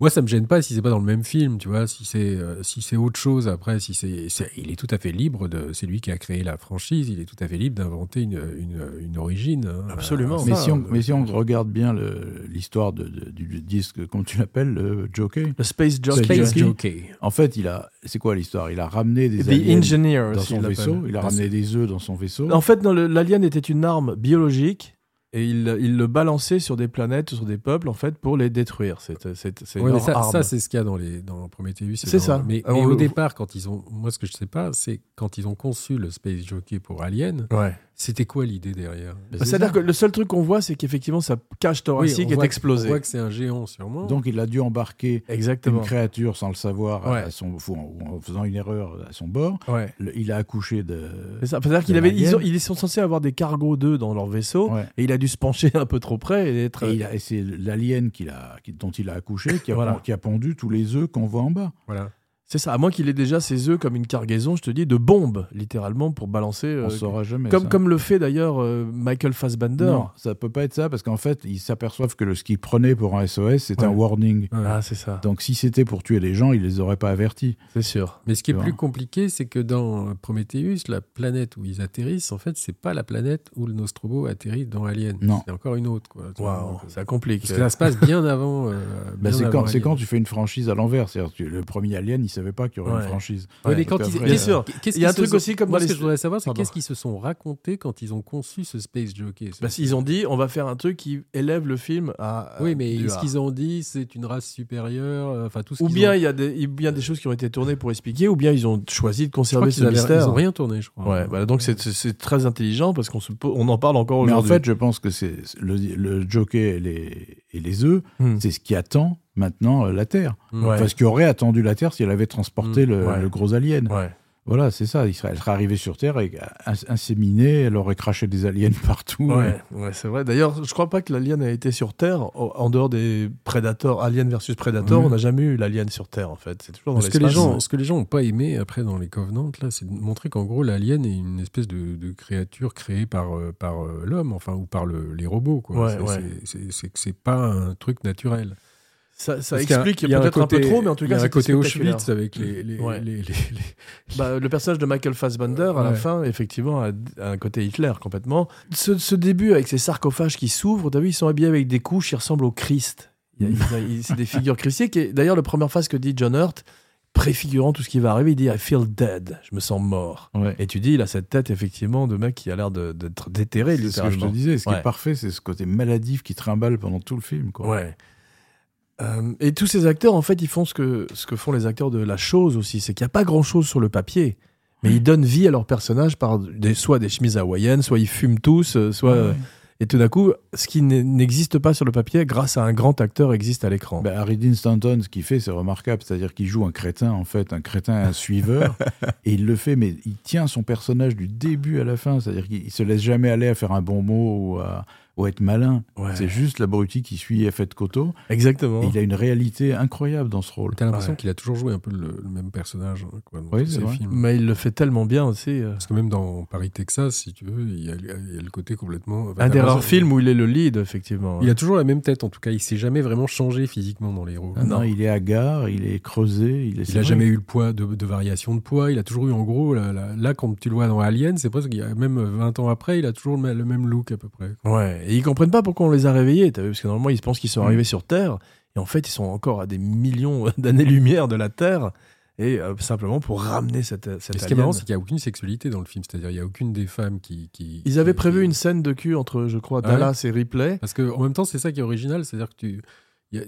Moi, ça me gêne pas si c'est pas dans le même film, tu vois. Si c'est euh, si c'est autre chose après, si c'est c'est- il est tout à fait libre de c'est lui qui a créé la franchise, il est tout à fait libre d'inventer une, une, une origine. hein, Absolument. Mais, si on, mais si on regarde bien le- l'histoire de- de- du disque, comme tu l'appelles, le Jockey, Le space jockey. Space Space Jockey. Jockey. en fait, il a, c'est quoi l'histoire? Il a ramené des The Engineer dans son il vaisseau, il a ramené des œufs dans son vaisseau. En fait, non, le- l'alien était une arme biologique et il, il le balançait sur des planètes, sur des peuples, en fait, pour les détruire. C'est c'est- c'est Ouais, mais leur ça, c'est ce qu'il y a dans, les, dans Prometheus. et C'est dans- ça. Mais, Ah, mais on au départ, quand ils ont. Moi, ce que je sais pas, c'est quand ils ont conçu le Space Jockey pour Alien, Ouais. C'était quoi l'idée derrière Bah, c'est C'est-à-dire que le seul truc qu'on voit, c'est qu'effectivement, sa cage thoracique est explosée. On voit que c'est un géant, sûrement. Donc il a dû embarquer Exactement. une créature sans le savoir Ouais. à son, en, faisant une erreur à son bord. Ouais. Le- il a accouché de. C'est ça. C'est-à-dire avaient, l'alien. ils, ont- ils sont censés avoir des cargos d'œufs dans leur vaisseau, Ouais. et il a dû se pencher un peu trop près et être. Et, c'est l'alien qu'il qui- dont il a accouché qui a, Voilà. qui a pondu tous les œufs qu'on voit en bas. Voilà. C'est ça, à moins qu'il ait déjà ses œufs comme une cargaison, je te dis, de bombes, littéralement, pour balancer. euh, On saura jamais. comme, ça. comme le fait d'ailleurs euh, Michael Fassbender. Non, ça peut pas être ça parce qu'en fait, ils s'aperçoivent que le, ce qu'ils prenaient pour un SOS, c'est un warning. Ah, c'est ça, Donc si c'était pour tuer les gens, ils les auraient pas avertis. c'est sûr. Mais ce qui est plus compliqué, c'est que dans Prometheus, la planète où ils atterrissent, en fait, c'est pas la planète où le Nostromo atterrit dans Alien. Non. C'est encore une autre. Quoi, donc, euh, ça complique. Parce que ça se passe bien avant. euh, Bah, c'est quand, tu fais une franchise à l'envers. C'est-à-dire, le premier Alien, il savait pas qu'il y aurait Ouais. une franchise. Ouais, Ouais, mais quand donc ils, après, Bien sûr. Il y a un truc sont- aussi comme Moi, dans ce que je voudrais savoir, c'est qu'est-ce qu'ils se sont racontés quand ils ont conçu ce Space Jockey. Parce qu'ils ont dit, on va faire un truc qui élève le film à. Oui, mais du ce qu'ils ont dit, c'est une race supérieure. euh, Enfin, tout ce Ou bien ont- il y, a des- il y a bien des choses qui ont été tournées pour expliquer, ou bien ils ont choisi de conserver ce mystère. Ils ont rien tourné, je crois. Ouais, voilà, donc c'est- très intelligent parce qu'on on en parle encore Mais en aujourd'hui. fait, je pense que c'est le, le jockey et les, et les œufs, Hmm. c'est ce qui attend maintenant euh, la Terre. Enfin, ce qui aurait attendu la Terre si elle avait transporté Mm, le, ouais. le gros alien. Voilà, c'est ça. Il serait, elle serait arrivée sur Terre et ins- inséminée, elle aurait craché des aliens partout. Ouais, ouais, c'est vrai. D'ailleurs, je crois pas que l'alien a été sur Terre en en dehors des Predator, Alien versus Predator. Mhm. On n'a jamais eu l'alien sur Terre en fait. C'est toujours dans Ce que, les l'espace. gens, ce que les gens n'ont pas aimé après dans les Covenants, là, c'est de montrer qu'en gros, l'alien est une espèce de, de créature créée par, euh, par euh, l'homme, enfin, ou par le- les robots. Quoi. Ouais, C'est- ouais. que c'est pas un truc naturel. Ça, ça explique peut-être un, peu trop, mais en tout cas, a un côté. Auschwitz avec les, les, Ouais. les- les- Bah, le personnage de Michael Fassbender, à la fin, effectivement, a, un côté Hitler complètement. Ce, ce début avec ces sarcophages qui s'ouvrent, t'as vu, ils sont habillés avec des couches, ils ressemblent au Christ. C'est des figures christiques. Et d'ailleurs, la première phrase que dit John Hurt, préfigurant tout ce qui va arriver, il dit I feel dead, je me sens mort. Ouais. Et tu dis, il a cette tête, effectivement, de mec qui a l'air d'être déterré, C'est ce que je te disais. Ce qui Ouais. est parfait, c'est ce côté maladif qui trimballe pendant tout le film. Quoi. Ouais. Euh, et tous ces acteurs, en fait, ils font ce que, ce que font les acteurs de la chose aussi. C'est qu'il n'y a pas grand-chose sur le papier. Mais ils donnent vie à leurs personnages par des, soit des chemises hawaïennes, soit ils fument tous, euh, soit... Ouais, ouais. Et tout d'un coup, ce qui n'existe pas sur le papier, grâce à un grand acteur, existe à l'écran. Ben, Harry Dean Stanton, ce qu'il fait, c'est remarquable. C'est-à-dire qu'il joue un crétin, en fait, un crétin, un suiveur. et il le fait, mais il tient son personnage du début à la fin. C'est-à-dire qu'il se laisse jamais aller à faire un bon mot ou à, ou être malin. Ouais. C'est juste l'abruti qui suit F. de Coteau. Exactement. Et il a une réalité incroyable dans ce rôle. T'as l'impression Ouais. qu'il a toujours joué un peu le, le même personnage quoi, dans Oui, tous ses vrai. films. Mais il le fait tellement bien aussi. euh. Parce que même dans Paris, Texas, si tu veux, il y a, il y a le côté complètement. enfin, Un des rares films où il est le lead, effectivement. Il a toujours la même tête, en tout cas. Il s'est jamais vraiment changé physiquement dans les rôles. Ah non, Non. il est hagard, il est creusé, il est. Il a jamais eu le poids de, de variation de poids. Il a toujours eu, en gros, là, là, là, quand tu le vois dans Alien, c'est presque qu'il y a même 20 ans après, il a toujours le, même- le même look à peu près. Ouais, et ils comprennent pas pourquoi on les a réveillés, t'as vu, parce que normalement ils pensent qu'ils sont Mm. arrivés sur Terre, et en fait ils sont encore à des millions d'années-lumière de la Terre, et euh, simplement pour ramener cette, cette Et ce qui est marrant, c'est qu'il n'y a aucune sexualité dans le film. C'est-à-dire, il n'y a aucune des femmes qui. qui Ils avaient qui- prévu qui- une scène de cul entre, je crois, Ah ouais Dallas et Ripley. Parce que en même temps, c'est ça qui est original. C'est-à-dire que tu.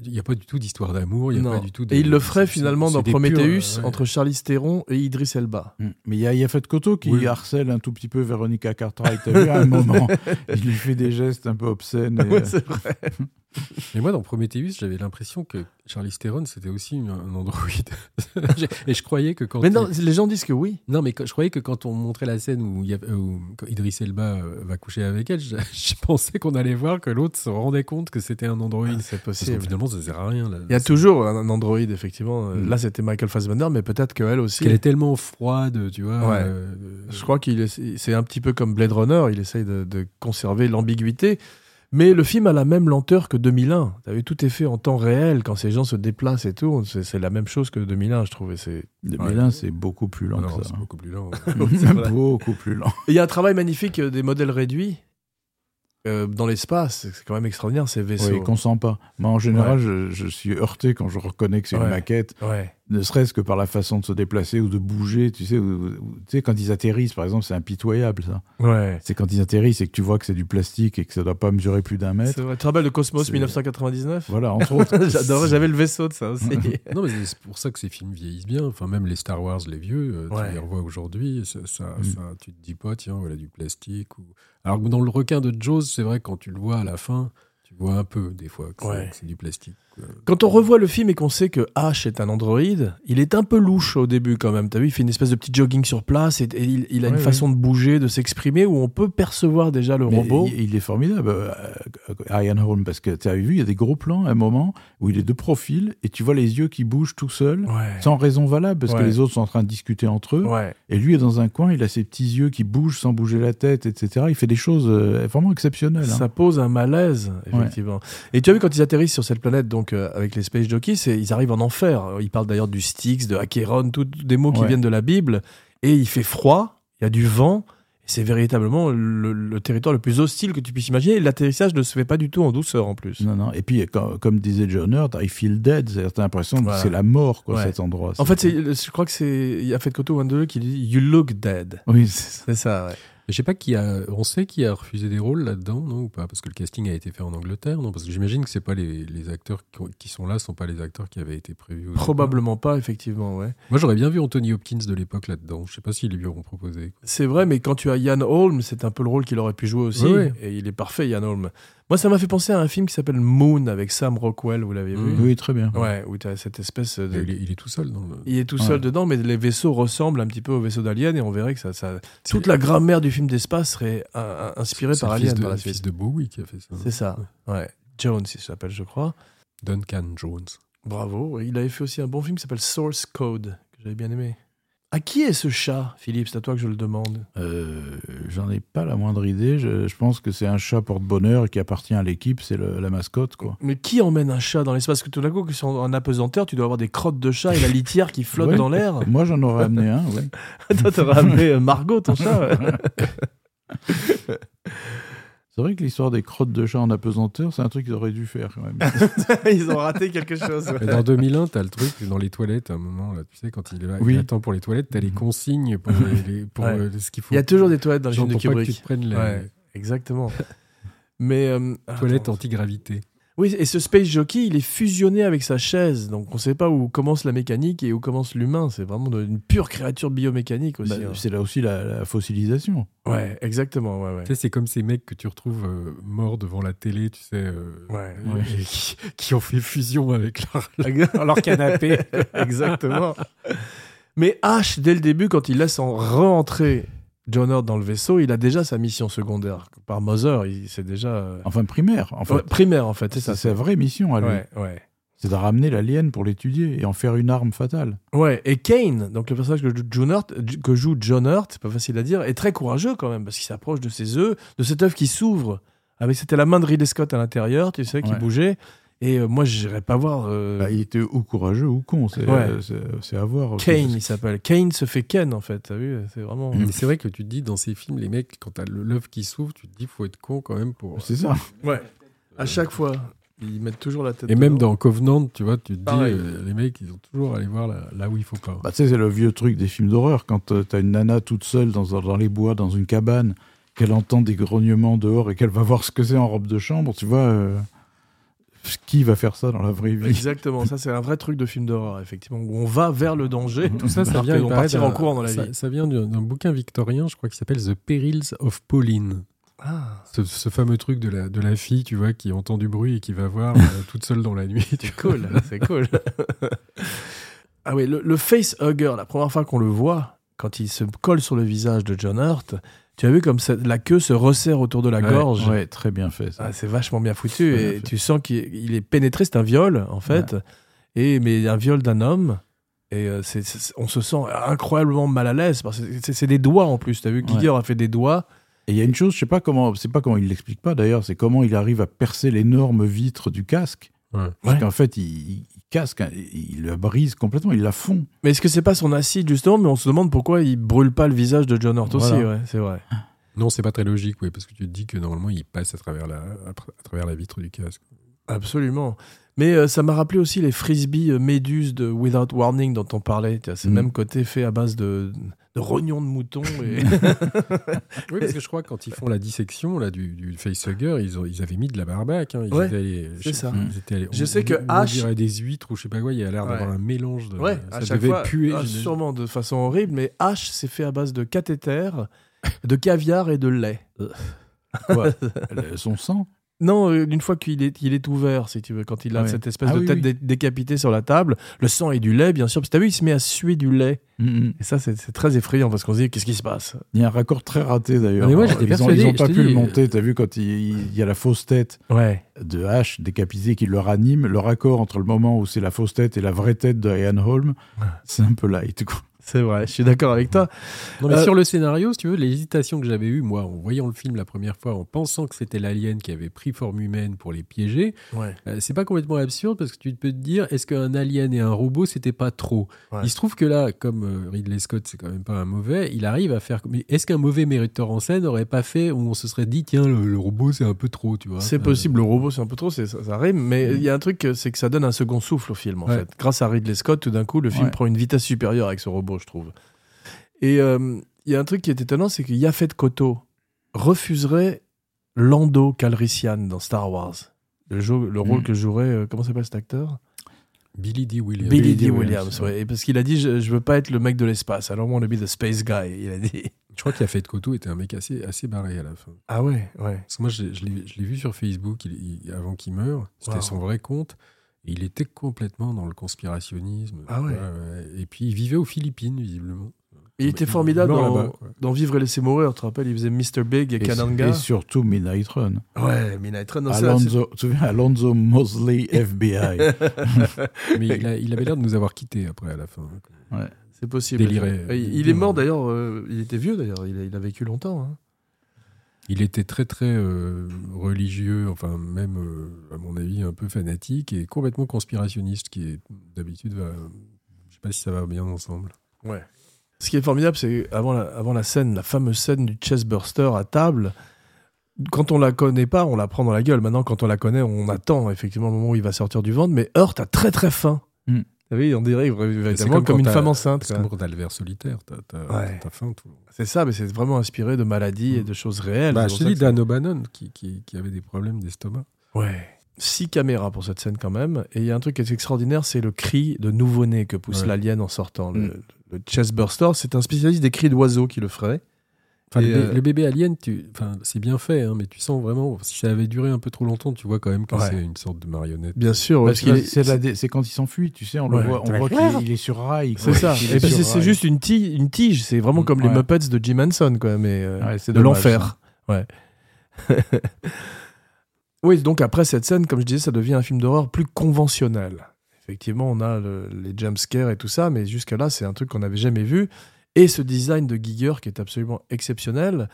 Il n'y a, pas du tout d'histoire d'amour. Il y a Non. pas du tout de- Et ils le feraient c'est- finalement dans Prometheus ouais. entre Charlize Theron et Idris Elba. Mm. Mais il y a Yafet Koto qui Oui. harcèle un tout petit peu Veronica Cartwright. À un moment, il lui fait des gestes un peu obscènes. et, Ouais, euh, c'est vrai. Mais moi, dans Prometheus, j'avais l'impression que Charlize Theron, c'était aussi un, androïde. Et je croyais que quand. Mais non, il- les gens disent que oui. Non, mais je croyais que quand on montrait la scène où, il y a- euh, où quand Idris Elba euh, va coucher avec elle, je, je pensais qu'on allait voir que l'autre se rendait compte que c'était un androïde. C'est Parce que possible. finalement, ça sert à rien. Là. Il y a toujours un Android, effectivement. Mm. Là, c'était Michael Fassbender, mais peut-être qu'elle aussi. Qu'elle est tellement froide, tu vois. Ouais. euh, Je crois qu'il est- c'est un petit peu comme Blade Runner, il essaye de, de conserver l'ambiguïté. Mais le film a la même lenteur que 2001. T'as vu, tout est fait en temps réel quand ces gens se déplacent et tout. C'est la même chose que 2001, je trouvais. C'est 2001, c'est beaucoup plus lent non, que ça. c'est beaucoup plus lent. beaucoup plus lent. Il y a un travail magnifique euh, des modèles réduits euh, dans l'espace. C'est quand même extraordinaire ces vaisseaux. Oui, qu'on sent pas. Moi, en général, je, je suis heurté quand je reconnais que c'est Ouais. une maquette, Ouais. Ne serait-ce que par la façon de se déplacer ou de bouger. Tu sais, ou- ou- tu sais quand ils atterrissent, par exemple, c'est impitoyable, ça. Ouais. C'est quand ils atterrissent et que tu vois que c'est du plastique et que ça doit pas mesurer plus d'un mètre. C'est vrai. Tu te rappelles de Cosmos C'est- 1999 Voilà, entre autres. J'adorais, j'avais le vaisseau de ça aussi. non, mais c'est pour ça que ces films vieillissent bien. Enfin, même les Star Wars, les vieux, euh, Ouais. tu les revois aujourd'hui, ça, ça, Mm. ça- tu te dis pas, tiens, voilà du plastique. Ou... Alors que dans le requin de Jaws, c'est vrai, quand tu le vois à la fin, vois un peu, des fois, que c'est- Ouais. que c'est du plastique. Quand on revoit le film et qu'on sait que H est un androïde, il est un peu louche au début quand même. T'as vu, il fait une espèce de petit jogging sur place et, et il, il a Ouais, une ouais. façon de bouger, de s'exprimer où on peut percevoir déjà le Mais robot. Il, il est formidable. Euh, Ian Holm, parce que tu as vu, il y a des gros plans à un moment où il est de profil et tu vois les yeux qui bougent tout seul, Ouais. sans raison valable, parce que les autres sont en train de discuter entre eux. Et lui est dans un coin, il a ses petits yeux qui bougent sans bouger la tête, etc. Il fait des choses euh, vraiment exceptionnelles. hein. Ça pose un malaise, effectivement. Et tu as vu quand ils atterrissent sur cette planète, donc euh, avec les Space Jockeys, ils arrivent en enfer. Ils parlent d'ailleurs du Styx, de Acheron, tout des mots qui viennent de la Bible. Et il fait froid, il y a du vent. C'est véritablement le, le territoire le plus hostile que tu puisses imaginer. Et l'atterrissage ne se fait pas du tout en douceur en plus. Non, non. Et puis, comme, comme disait John Hurt, I feel dead. C'est- T'as l'impression Voilà. que c'est la mort, quoi, Ouais. cet endroit. En fait, je crois que c'est. Il y a fait Koto Wandele qui dit You look dead. Oui, c'est ça. C'est ça, ouais. Je sais pas qui a. On sait qui a refusé des rôles là-dedans, non ou pas? Parce que le casting a été fait en Angleterre, non? Parce que j'imagine que c'est pas les, les acteurs qui, qui sont là, sont pas les acteurs qui avaient été prévus. Probablement pas, effectivement, ouais. Moi, j'aurais bien vu Anthony Hopkins de l'époque là-dedans. Je sais pas s'ils lui auront proposé. C'est vrai, mais quand tu as Ian Holm, c'est un peu le rôle qu'il aurait pu jouer aussi. Ouais, ouais. Et il est parfait, Ian Holm. Moi, ça m'a fait penser à un film qui s'appelle Moon avec Sam Rockwell, vous l'avez vu Oui, très bien. Ouais, où tu as cette espèce de. Il est, il est tout seul dans le. Il est tout Ouais. seul dedans, mais les vaisseaux ressemblent un petit peu aux vaisseaux d'Alien et on verrait que ça, ça... toute la grammaire du film d'espace serait inspirée C'est par Alien la le fils de Bowie qui a fait ça. C'est ça. Ouais. Jones, il s'appelle, je crois. Duncan Jones. Bravo. Il avait fait aussi un bon film qui s'appelle Source Code, que j'avais bien aimé. À qui est ce chat, Philippe? C'est à toi que je le demande. Euh, J'en ai pas la moindre idée. Je, je pense que c'est un chat porte-bonheur qui appartient à l'équipe. C'est la mascotte, quoi. Mais qui emmène un chat dans l'espace Parce que tout d'un coup, que c'est en apesanteur, tu dois avoir des crottes de chat et la litière qui flotte Ouais. dans l'air? Moi, j'en aurais amené un, oui. Toi, t'aurais amené euh, Margot, ton chat. C'est vrai que l'histoire des crottes de chat en apesanteur, c'est un truc qu'ils auraient dû faire, quand même. Ils ont raté quelque chose. ouais. Dans 2001, t'as le truc dans les toilettes, à un moment, là, tu sais, quand il, est là, Oui. il attend pour les toilettes, t'as les consignes pour, les, les- pour Ouais. euh, ce qu'il faut. Il y a toujours des toilettes dans les films de pour pas que tu Kubrick. te prennes les Ouais, exactement. Mais euh, toilettes anti-gravité. Oui, et ce space jockey, il est fusionné avec sa chaise, donc on ne sait pas où commence la mécanique et où commence l'humain. C'est vraiment une pure créature biomécanique aussi. Bah, hein. c'est là aussi la, la fossilisation. Ouais, exactement. Ouais, ouais. Tu sais, c'est comme ces mecs que tu retrouves euh, morts devant la télé, tu sais, euh, Ouais. et qui, qui ont fait fusion avec leur, canapé. exactement. Mais H, dès le début, quand il laisse en rentrer John Hurt dans le vaisseau, il a déjà sa mission secondaire. Par Mother, il- c'est déjà euh, Enfin, primaire, en fait. ouais, primaire en fait. C'est c'est ça. sa vraie mission à lui. Ouais, ouais. C'est de ramener l'alien pour l'étudier et en faire une arme fatale. Ouais, et Kane, donc le personnage que joue John Hurt, que joue John Hurt, c'est pas facile à dire, est très courageux quand même, parce qu'il s'approche de ses œufs, de cette œuf qui s'ouvre. Avec, c'était la main de Ridley Scott à l'intérieur, tu sais, qui Ouais. bougeait. Et euh, moi, j'irais pas voir. euh, Bah, il était ou courageux ou con, c'est Ouais. euh, c'est- c'est à voir. Kane, il s'appelle. Kane se fait Ken, en fait, t'as vu C'est vraiment. Mais c'est vrai que tu te dis, dans ces films, les mecs, quand t'as le- l'œuf qui s'ouvre, tu te dis, faut être con quand même pour. C'est ça. Ouais. À chaque fois, ils mettent toujours la tête. Et même dedans. dans Covenant, tu vois, tu te dis, Pareil. euh, les mecs, ils ont toujours allé voir là, là où il faut pas. Bah, tu sais, c'est le vieux truc des films d'horreur. Quand euh, t'as une nana toute seule dans, dans les bois, dans une cabane, qu'elle entend des grognements dehors et qu'elle va voir ce que c'est en robe de chambre, tu vois, euh, qui va faire ça dans la vraie vie Exactement, ça c'est un vrai truc de film d'horreur, effectivement, où on va vers le danger. Tout ça, ça vient, partir d'un- en courant dans la ça, vie. ça vient d'un bouquin victorien, je crois, qui s'appelle The Perils of Pauline. Ah, Ce, ce fameux truc de la, de la fille, tu vois, qui entend du bruit et qui va voir euh, toute seule dans la nuit. c'est cool, c'est cool. ah oui, le, le face hugger, la première fois qu'on le voit, quand il se colle sur le visage de John Hurt, tu as vu comme ça- la queue se resserre autour de la Ouais, gorge. Ouais, très bien fait. Ah, c'est vachement bien foutu Très et bien tu sens qu'il il est pénétré, c'est un viol en fait, et mais un viol d'un homme. Et euh, on se sent incroyablement mal à l'aise parce que c'est- des doigts en plus. T'as vu, Giger a fait des doigts. Et il y a une chose, je sais pas comment, c'est pas comment il l'explique pas d'ailleurs, c'est comment il arrive à percer l'énorme vitre du casque. Ouais. Parce Ouais. qu'en fait, il casque, hein, il la brise complètement, il la fond. Mais est-ce que c'est pas son acide justement? Mais on se demande pourquoi il brûle pas le visage de John Hurt aussi. Ouais, c'est vrai. Non, c'est pas très logique, oui, parce que tu te dis que normalement, il passe à travers la, à, tra- à travers la vitre du casque. Absolument. Mais euh, ça m'a rappelé aussi les frisbees euh, méduses de Without Warning dont on parlait. C'est le Mm. même côté fait à base de, de rognons de mouton. Et... Oui, parce que je crois que quand ils font la dissection là, du, du facehugger, ils, ont, ils avaient mis de la barbaque. hein. Ils Ouais, étaient allés- c'est ça. ils étaient allés- Je on- sais que on- on H- dirait des huîtres ou je sais pas quoi, il y a l'air Ouais. d'avoir un mélange de. Ouais, ça à chaque devait fois, puer. ah, sûrement de façon horrible, mais H c'est fait à base de cathéter, de caviar et de lait. Quoi Le- Son sang Non, euh, une fois qu'il est, il est ouvert, si tu veux, quand il a Ouais. cette espèce Ah de oui, tête oui. dé- décapitée sur la table, le sang et du lait, bien sûr. Puis t'as vu, il se met à suer du lait. Mhm. Et ça, c'est très effrayant parce qu'on se dit, qu'est-ce qui se passe? Il y a un raccord très raté d'ailleurs. J'étais ils ils ont pas pu le monter. T'as vu quand il, il y a la fausse tête Ouais. de H décapité qui le ranime, le raccord entre le moment où c'est la fausse tête et la vraie tête de Ian Holm, c'est un peu light. quoi. C'est vrai, je suis d'accord avec toi. Non, mais Euh, sur le scénario, si tu veux, l'hésitation que j'avais eue, moi, en voyant le film la première fois, en pensant que c'était l'alien qui avait pris forme humaine pour les piéger, Ouais. euh, c'est pas complètement absurde parce que tu peux te dire, est-ce qu'un alien et un robot, c'était pas trop? Ouais. Il se trouve que là, comme euh, Ridley Scott, c'est quand même pas un mauvais, il arrive à faire. Mais est-ce qu'un mauvais metteur en scène n'aurait pas fait où on se serait dit, tiens, le, le robot, c'est un peu trop, tu vois? C'est Euh, possible, le robot c'est un peu trop, ça, ça rime, mais il y a un truc, euh, c'est que ça donne un second souffle au film en fait. Grâce à Ridley Scott, tout d'un coup, le film prend une vitesse supérieure avec ce robot, je trouve. Et euh, il y a un truc qui est étonnant, c'est que Yaphet Koto refuserait Lando Calrissian dans Star Wars. Le, jeu- le rôle Mm. que jouerait, euh, comment s'appelle cet acteur? Billy D. Williams. Billy, Billy D. Williams. Williams, ouais. Et parce qu'il a dit, je, je veux pas être le mec de l'espace, I don't want to be the space guy, il a dit. Je crois qu'il a fait de Koto était un mec assez, assez barré à la fin. Ah ouais, ouais. Parce que moi, je, l'ai je l'ai vu sur Facebook il- il- avant qu'il meure. C'était Wow. son vrai compte. Il était complètement dans le conspirationnisme. Ah ouais. ouais. Et puis, il vivait aux Philippines, visiblement. Il était formidable dans, Vivre et laisser mourir, tu te rappelles, il faisait Mr. Big et, Et, Kananga. et surtout Midnight Run. Ouais, Midnight Run. Alonso, tu te souviens, Alonso Mosley, FBI. Mais il, a- il avait l'air de nous avoir quittés après, à la fin. c'est- C'est possible. Déliré. Il, il est mort d'ailleurs, euh, il était vieux d'ailleurs, il, a- il a vécu longtemps. hein. Il était très, très euh, religieux, enfin, même, euh, à mon avis, un peu fanatique et complètement conspirationniste, qui est d'habitude va. Je sais pas si ça va bien ensemble. Ouais. Ce qui est formidable, c'est avant la, avant la scène, la fameuse scène du chestburster à table. Quand on la connaît pas, on la prend dans la gueule. Maintenant, quand on la connaît, on attend effectivement le moment où il va sortir du ventre. Mais Hurt a très très faim. Mm. Vous savez, on dirait véritablement comme, quand une femme enceinte. C'est comme quand t'as le ver solitaire, t'as Ouais. faim. Tout. C'est ça, mais c'est vraiment inspiré de maladies et de choses réelles. Bah, je te dis, Dan O'Bannon, qui, qui, qui avait des problèmes d'estomac. Ouais. Six caméras pour cette scène quand même. Et il y a un truc qui est extraordinaire, c'est le cri de nouveau-né que pousse Ouais. l'alien en sortant. Le, Mm. le chestburster, c'est un spécialiste des cris d'oiseaux qui le ferait. Enfin, Et, le, bé- euh, le bébé alien, tu, enfin, c'est bien fait, hein, mais tu sens vraiment, si ça avait duré un peu trop longtemps, tu vois quand même que Ouais. c'est une sorte de marionnette. Bien sûr, Parce qu'il est- c'est quand il s'enfuit, tu sais, on Ouais. le voit, on Ouais. voit qu'il il est sur rail. C'est ça. Et puis c'est juste une tige, une tige. C'est vraiment comme les. Muppets de Jim Henson, quoi, mais euh, Ouais, c'est de l'enfer. Ouais. oui, donc après cette scène, comme je disais, ça devient un film d'horreur plus conventionnel. Effectivement, on a le- les jumpscares et tout ça, mais jusqu'à là, c'est un truc qu'on n'avait jamais vu. Et ce design de Giger qui est absolument exceptionnel.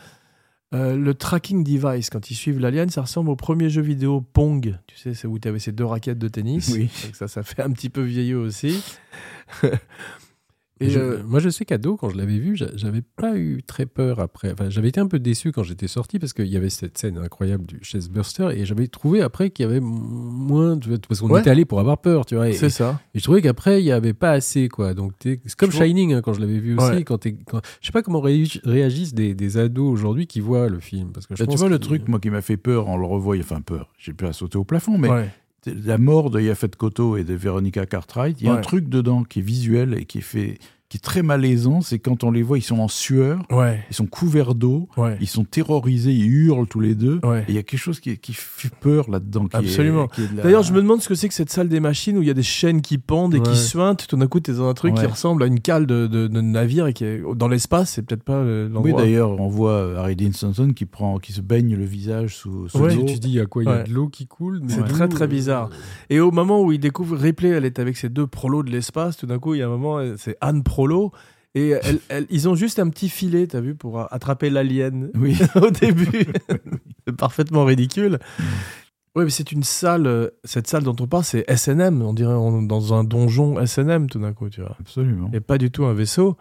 Euh, le tracking device, quand ils suivent l'alien, ça ressemble au premier jeu vidéo Pong. Tu sais, c'est où tu avais ces deux raquettes de tennis. Oui. Donc ça, ça fait un petit peu vieillot aussi. Et je- euh, moi, je sais qu'ado, quand je l'avais vu, j'a- j'avais pas eu très peur après. Enfin, j'avais été un peu déçu quand j'étais sorti parce qu'il y avait cette scène incroyable du chestburster et j'avais trouvé après qu'il y avait moins, tu vois, parce qu'on Ouais. était allé pour avoir peur, tu vois. C'est ça. et je trouvais qu'après, il y avait pas assez, quoi. Donc, c'est comme Je vois- Shining, hein, quand je l'avais vu aussi. Ouais. Quand quand- Je sais pas comment réagi- réagissent des, des ados aujourd'hui qui voient le film. Parce que je Bah, tu pense vois le truc, moi, qui m'a fait peur en le revoyant, enfin peur, j'ai pu à sauter au plafond, mais Ouais. La mort de Yaphet Koto et de Veronica Cartwright, il y a Ouais. un truc dedans qui est visuel et qui est fait, qui est très malaisant, c'est quand on les voit, ils sont en sueur, Ouais. ils sont couverts d'eau, Ouais. ils sont terrorisés, ils hurlent tous les deux, Ouais. et il y a quelque chose qui, qui fait peur là-dedans. Absolument. la- D'ailleurs, je me demande ce que c'est que cette salle des machines où il y a des chaînes qui pendent et Ouais. qui suintent. Tout d'un coup, tu es dans un truc qui ressemble à une cale de, de- de navire et qui est dans l'espace. C'est peut-être pas euh, Oui, l'endroit. d'ailleurs, on voit euh, Harry Dean Stanton qui, prend, qui se baigne le visage sous, sous Ouais. l'eau. Tu dis, à quoi? Il y a Ouais. de l'eau qui coule C'est très, très euh, bizarre. et au moment où il découvre Ripley, elle est avec ses deux prolos de l'espace. Tout d'un coup, il y a un moment, euh, c'est Anne Prolo. Et elle- elle- ils ont juste un petit filet, t'as vu, pour attraper l'alien Oui. au début. c'est parfaitement ridicule. Oui, mais c'est une salle, euh, cette salle dont on parle, c'est SNM. On dirait on- dans un donjon SNM tout d'un coup, tu vois. Absolument. et pas du tout un vaisseau.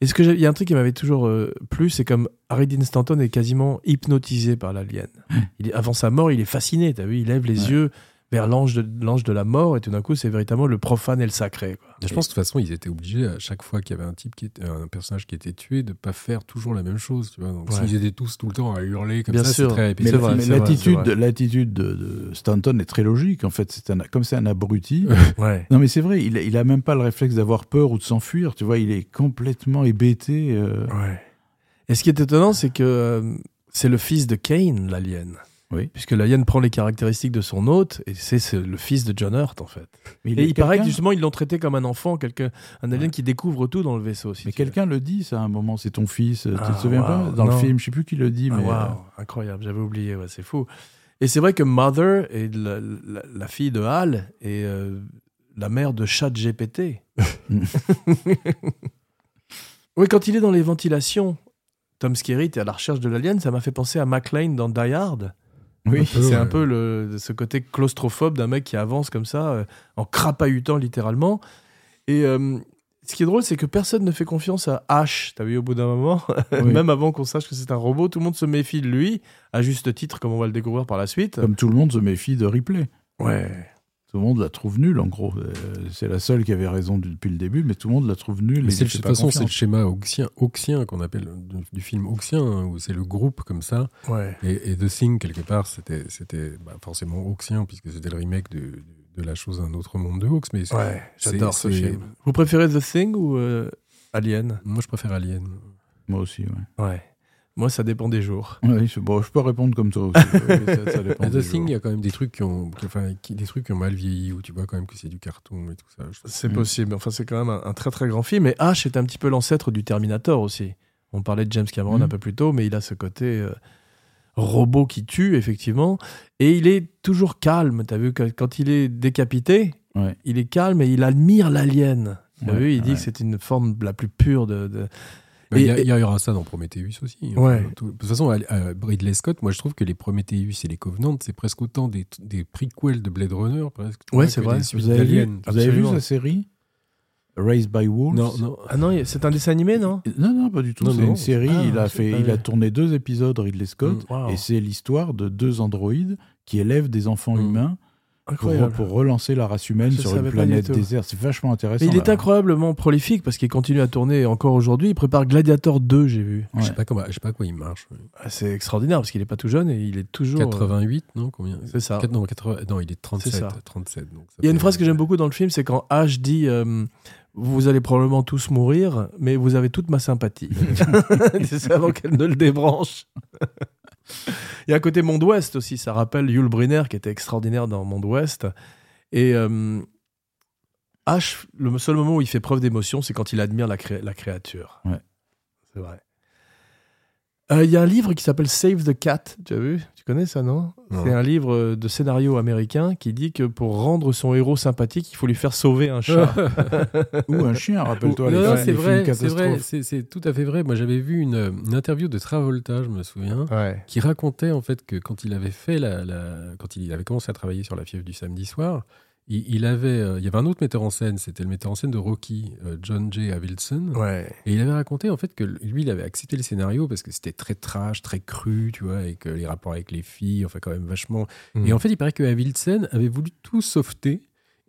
Et ce que j'ai- il y a un truc qui m'avait toujours euh, plu, c'est comme Harry Dean Stanton est quasiment hypnotisé par l'alien. Il est, avant sa mort, il est fasciné. T'as vu, il lève les Ouais. yeux vers l'ange de, l'ange de la mort et tout d'un coup, c'est véritablement le profane et le sacré. Quoi. Je pense de toute façon, ils étaient obligés à chaque fois qu'il y avait un type qui était, un personnage qui était tué, de pas faire toujours la même chose, tu vois. Donc, Ouais. s'ils étaient tous tout le temps à hurler comme Bien ça, sûr. c'est très Mais, répétitif. L'attitude, c'est vrai. l'attitude de, de Stanton est très logique. En fait, c'est un, comme c'est un abruti. Ouais. non, mais c'est vrai, il, il a même pas le réflexe d'avoir peur ou de s'enfuir. Tu vois, il est complètement hébété. euh, ouais. Et ce qui est étonnant, c'est que euh, c'est le fils de Kane, l'alien. Oui. Puisque l'alien prend les caractéristiques de son hôte, et c'est le fils de John Hurt, en fait. Mais Et il paraît que justement, ils l'ont traité comme un enfant, quelqu'un, un alien Ouais. qui découvre tout dans le vaisseau. si Mais tu quelqu'un le dit, ça, à un moment, c'est ton fils. tu Ah, te souviens waouh, pas Dans non. le film, je sais plus qui le dit, Ah, mais. euh, incroyable, j'avais oublié, ouais, c'est fou. Et c'est vrai que Mother est la, la- la fille de Hal et euh, la mère de Chat GPT. oui, quand il est dans les ventilations, Tom Skerritt est à la recherche de l'alien, ça m'a fait penser à McLean dans Die Hard. Oui. C'est ouais. un peu le, ce côté claustrophobe d'un mec qui avance comme ça, euh, en crapahutant littéralement. Et euh, ce qui est drôle, c'est que personne ne fait confiance à H. T'as vu au bout d'un moment, Oui. même avant qu'on sache que c'est un robot, tout le monde se méfie de lui, à juste titre, comme on va le découvrir par la suite. Comme tout le monde se méfie de Ripley. Ouais. Tout le monde la trouve nulle, en gros. Euh, c'est la seule qui avait raison depuis le début, mais tout le monde la trouve nulle. Mais de toute façon, c'est le schéma auxien, auxien qu'on appelle du, du film auxien, hein, où c'est le groupe comme ça. Ouais. Et, et The Thing, quelque part, c'était c'était bah, forcément auxien, puisque c'était le remake de, de, de La chose d'un autre monde de Hawks. Mais Ouais, j'adore ce film. Vous préférez The Thing ou euh, Alien? Moi, je préfère Alien. Moi aussi, ouais. Ouais. Moi, ça dépend des jours. Oui, bon, je peux répondre comme toi aussi. Oui, ça, ça dépend Mais des The Thing, il y a quand même des trucs qui ont, qui- enfin, qui- des trucs qui ont mal vieilli, où tu vois quand même que c'est du carton et tout ça. C'est possible. Enfin, c'est quand même un, un très très grand film. Et H est un petit peu l'ancêtre du Terminator aussi. On parlait de James Cameron Mm. un peu plus tôt, mais il a ce côté euh, robot qui tue, effectivement. Et il est toujours calme. T'as vu, que quand il est décapité, Ouais. il est calme et il admire l'alien. T'as Ouais, vu, il dit que c'est une forme la plus pure de. Il y, aura ça dans Prometheus aussi. Ouais. Tout- de toute façon, à- à Ridley Scott, moi je trouve que les Prometheus et les Covenants, c'est presque autant des, des prequels de Blade Runner. Presque, Ouais, c'est vrai. Vous avez, vu, vous avez vu sa série? Raised by Wolves? Non, non. Ah non, il- c'est un dessin animé, non? Non, non, pas du tout. C'est une série. Ah, il, a fait, il a tourné deux épisodes, Ridley Scott. Mm. Wow. Et c'est l'histoire de deux androïdes qui élèvent des enfants Mm. humains Incroyable. pour relancer la race humaine sur une planète déserte. C'est vachement intéressant. Mais il est là. incroyablement prolifique parce qu'il continue à tourner encore aujourd'hui. Il prépare Gladiator 2, j'ai vu. Ouais. Je sais pas comment, je sais pas à quoi il marche. Ah, C'est extraordinaire parce qu'il est pas tout jeune et il est toujours. euh, 88, non Combien? C'est ça. Non, 80 non, il est 37. C'est ça. 37 donc ça Il y a une phrase que j'aime beaucoup dans le film, c'est quand H dit euh, Vous allez probablement tous mourir, mais vous avez toute ma sympathie. c'est ça avant qu'elle ne le débranche. Il y a un côté Monde Ouest aussi, ça rappelle Yul Brynner qui était extraordinaire dans Monde Ouest. Et euh, H, le seul moment où il fait preuve d'émotion, c'est quand il admire la, cré- la créature. Ouais. C'est vrai. Euh, Il y a un livre qui s'appelle Save the Cat. Tu as vu? Tu connais ça, non, Non. C'est un livre de scénario américain qui dit que pour rendre son héros sympathique, il faut lui faire sauver un chat. Ou un chien, rappelle-toi. Non, les non, films- c'est vrai, c'est vrai, tout à fait vrai. Moi, j'avais vu une, une interview de Travolta, je me souviens, ouais. qui racontait en fait que quand il avait fait la, la- quand il avait commencé à travailler sur la fièvre du samedi soir, il, il avait, euh, il y avait un autre metteur en scène, c'était le metteur en scène de Rocky, euh, John J. Avildsen, Ouais. et il avait raconté en fait que lui, il avait accepté le scénario parce que c'était très trash, très cru, tu vois, avec euh, les rapports avec les filles, enfin quand même vachement. Mm. Et en fait, il paraît que Avildsen avait voulu tout sauveter.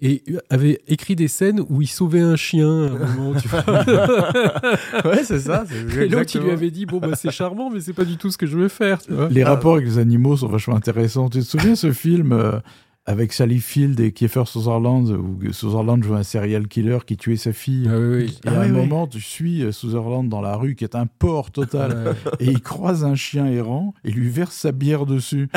Et avait écrit des scènes où il sauvait un chien à un moment, tu vois. ouais, c'est ça. Et l'autre, il lui avait dit Bon, bah, c'est charmant, mais c'est pas du tout ce que je veux faire. Tu vois Les Ah. rapports avec les animaux sont vachement intéressants. Tu te souviens ce film euh, avec Sally Field et Kiefer Sutherland où Sutherland jouait un serial killer qui tuait sa fille Ah oui, oui. Et à Ah un oui, moment, tu suis euh, Sutherland dans la rue, qui est un porc total, et il croise un chien errant et lui verse sa bière dessus.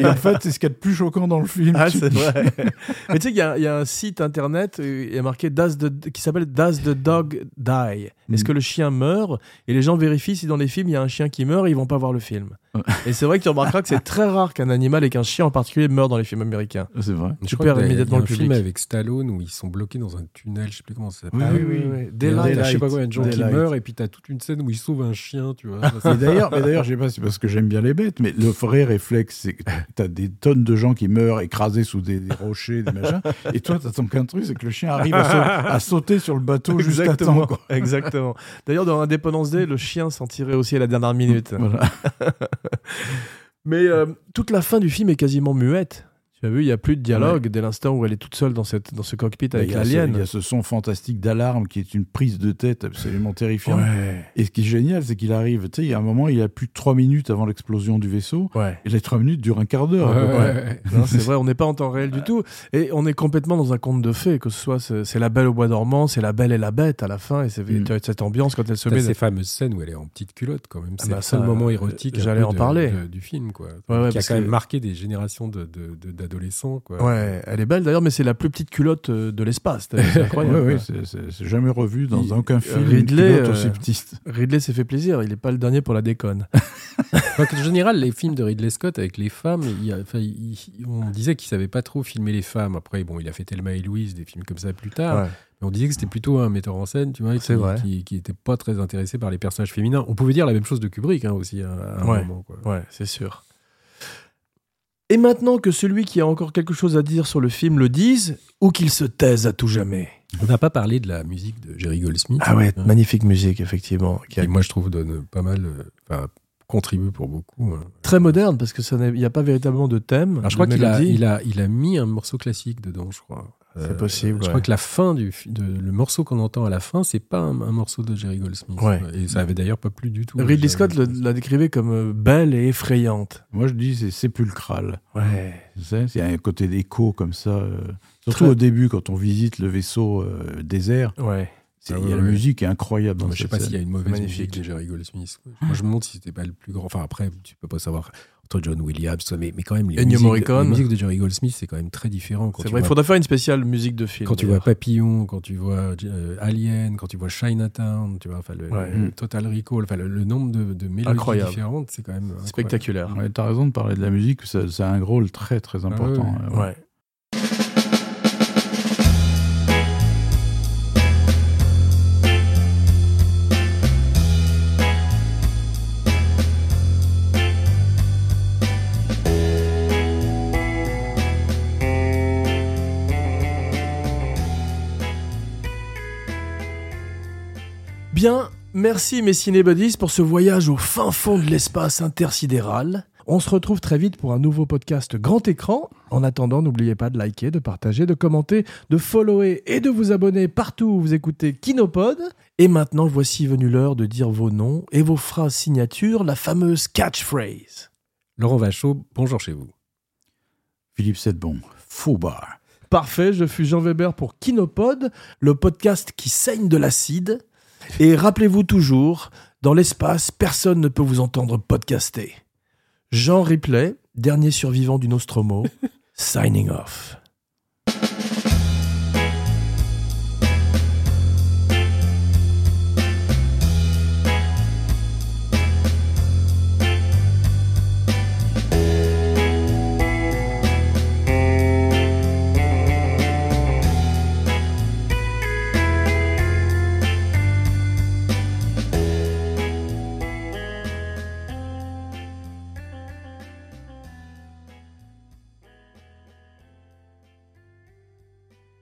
Et en fait, c'est ce qu'il y a de plus choquant dans le film. Ah, c'est vrai. Mais tu sais qu'il y, a- il y a un site internet euh, il y a marqué Does the- qui s'appelle Does the Dog Die? Est-ce Mm. que le chien meurt? Et les gens vérifient si dans les films il y a un chien qui meurt et ils vont pas voir le film. Et c'est vrai que tu remarqueras que c'est très rare qu'un animal et qu'un chien en particulier meure dans les films américains. C'est vrai. Je perds qu'il y a- immédiatement il y a le un public. film avec Stallone où ils sont bloqués dans un tunnel, je sais plus comment ça s'appelle. Oui, Ah oui, oui, oui. oui, oui. Il y a- Daylight. je sais pas combien de gens qui meurent et puis t'as toute une scène où ils sauvent un chien, tu vois. Et d'ailleurs, mais d'ailleurs, je sais pas si c'est parce que j'aime bien les bêtes, mais le vrai réflexe, c'est que t'as des tonnes de gens qui meurent écrasés sous des, des rochers, des machins, et toi, t'attends qu'un truc, c'est que le chien arrive à, sau- à sauter sur le bateau juste à Exactement. temps. quoi. Exactement. D'ailleurs, dans Independence Day, le chien s'en tirait aussi à la dernière minute. Voilà. Mais euh, toute la fin du film est quasiment muette. Tu as vu, il n'y a plus de dialogue dès l'instant où elle est toute seule dans, cette, dans ce cockpit avec ce, il l'alien. y a ce son fantastique d'alarme qui est une prise de tête absolument terrifiante. Ouais. Et ce qui est génial, c'est qu'il arrive, tu sais, il y a un moment, il y a plus de trois minutes avant l'explosion du vaisseau. Ouais. Et les trois minutes durent un quart d'heure. c'est vrai, on n'est pas en temps réel du tout. Et on est complètement dans un conte de fées, que ce soit c'est la belle au bois dormant, c'est la belle et la bête à la fin, et c'est Mm. tu as cette ambience quand elle se T'as met. ces fameuses scènes où elle est en petite culotte quand même. Ah C'est bah le seul moment euh, érotique. un j'allais en de- parler. de- du film, quoi. Ouais, ouais, qui a quand même marqué des générations de- quoi. Ouais, elle est belle d'ailleurs, mais c'est la plus petite culotte euh, de l'espace. C'est incroyable. Ouais, ouais, quoi. c'est- jamais revu dans Il- aucun film. Ridley, une euh, aussi petite. Ridley s'est fait plaisir, il n'est pas le dernier pour la déconne. Donc, en général, les films de Ridley Scott avec les femmes, il enfin, il- on disait qu'il savait pas trop filmer les femmes. Après, bon, il a fait Thelma et Louise, des films comme ça plus tard. Ouais. Mais on disait que c'était plutôt un metteur en scène, tu vois, qui, qui, qui était pas très intéressé par les personnages féminins. On pouvait dire la même chose de Kubrick hein, aussi à, à un Ouais. moment. Quoi. Ouais, c'est sûr. Et maintenant que celui qui a encore quelque chose à dire sur le film le dise, ou qu'il se taise à tout jamais. On n'a pas parlé de la musique de Jerry Goldsmith. Ah ouais, hein, magnifique musique, effectivement. Qui a- moi, je trouve, donne pas mal, euh, enfin, contribue pour beaucoup. hein. Très moderne, parce que ça n'y a pas véritablement de thème. Alors, je de crois qu'il a, mélodie. il a, il a mis un morceau classique dedans, je crois. Euh, C'est possible, Je ouais. crois que la fin du, de, le morceau qu'on entend à la fin, c'est pas un, un morceau de Jerry Goldsmith. Ouais. Et ça avait d'ailleurs pas plu du tout. Ridley Scott la décrivait comme euh, belle et effrayante. Moi, je dis c'est sépulcral. Ouais. Tu sais, Il y a un côté d'écho comme ça. euh, surtout Très- au début, quand on visite le vaisseau euh, désert, Ouais. Ah il y a la musique est incroyable. Non, Dans je sais pas s'il y a une mauvaise Magnifique. musique de Jerry Goldsmith. Moi, je me demande si c'était pas le plus grand. Enfin, après, tu peux pas savoir John Williams, mais, mais quand même, les musiques, Morricone. les musiques de Jerry Goldsmith, c'est quand même très différent. C'est tu vrai, il faudrait faire une spéciale musique de film. Quand tu vois. Papillon, quand tu vois euh, Alien, quand tu vois Chinatown, tu vois, enfin, le, Ouais. le Total Recall, enfin, le, le nombre de, de mélodies Incroyable. différentes, c'est quand même incroyable. Spectaculaire. Ouais, T'as raison de parler de la musique, ça, ça a un rôle très très important. ouais, euh, Ouais. Bien, merci mes cinébuddies pour ce voyage au fin fond de l'espace intersidéral. On se retrouve très vite pour un nouveau podcast grand écran. En attendant, n'oubliez pas de liker, de partager, de commenter, de follower et de vous abonner partout où vous écoutez Kinopod. Et maintenant, voici venue l'heure de dire vos noms et vos phrases signatures, la fameuse catchphrase. Laurent Vachaud, bonjour chez vous. Philippe Sedbon, faux bar. Parfait, je suis Jean Weber pour Kinopod, le podcast qui saigne de l'acide. Et rappelez-vous toujours, dans l'espace, personne ne peut vous entendre podcaster. Jean Ripley, dernier survivant du Nostromo, signing off.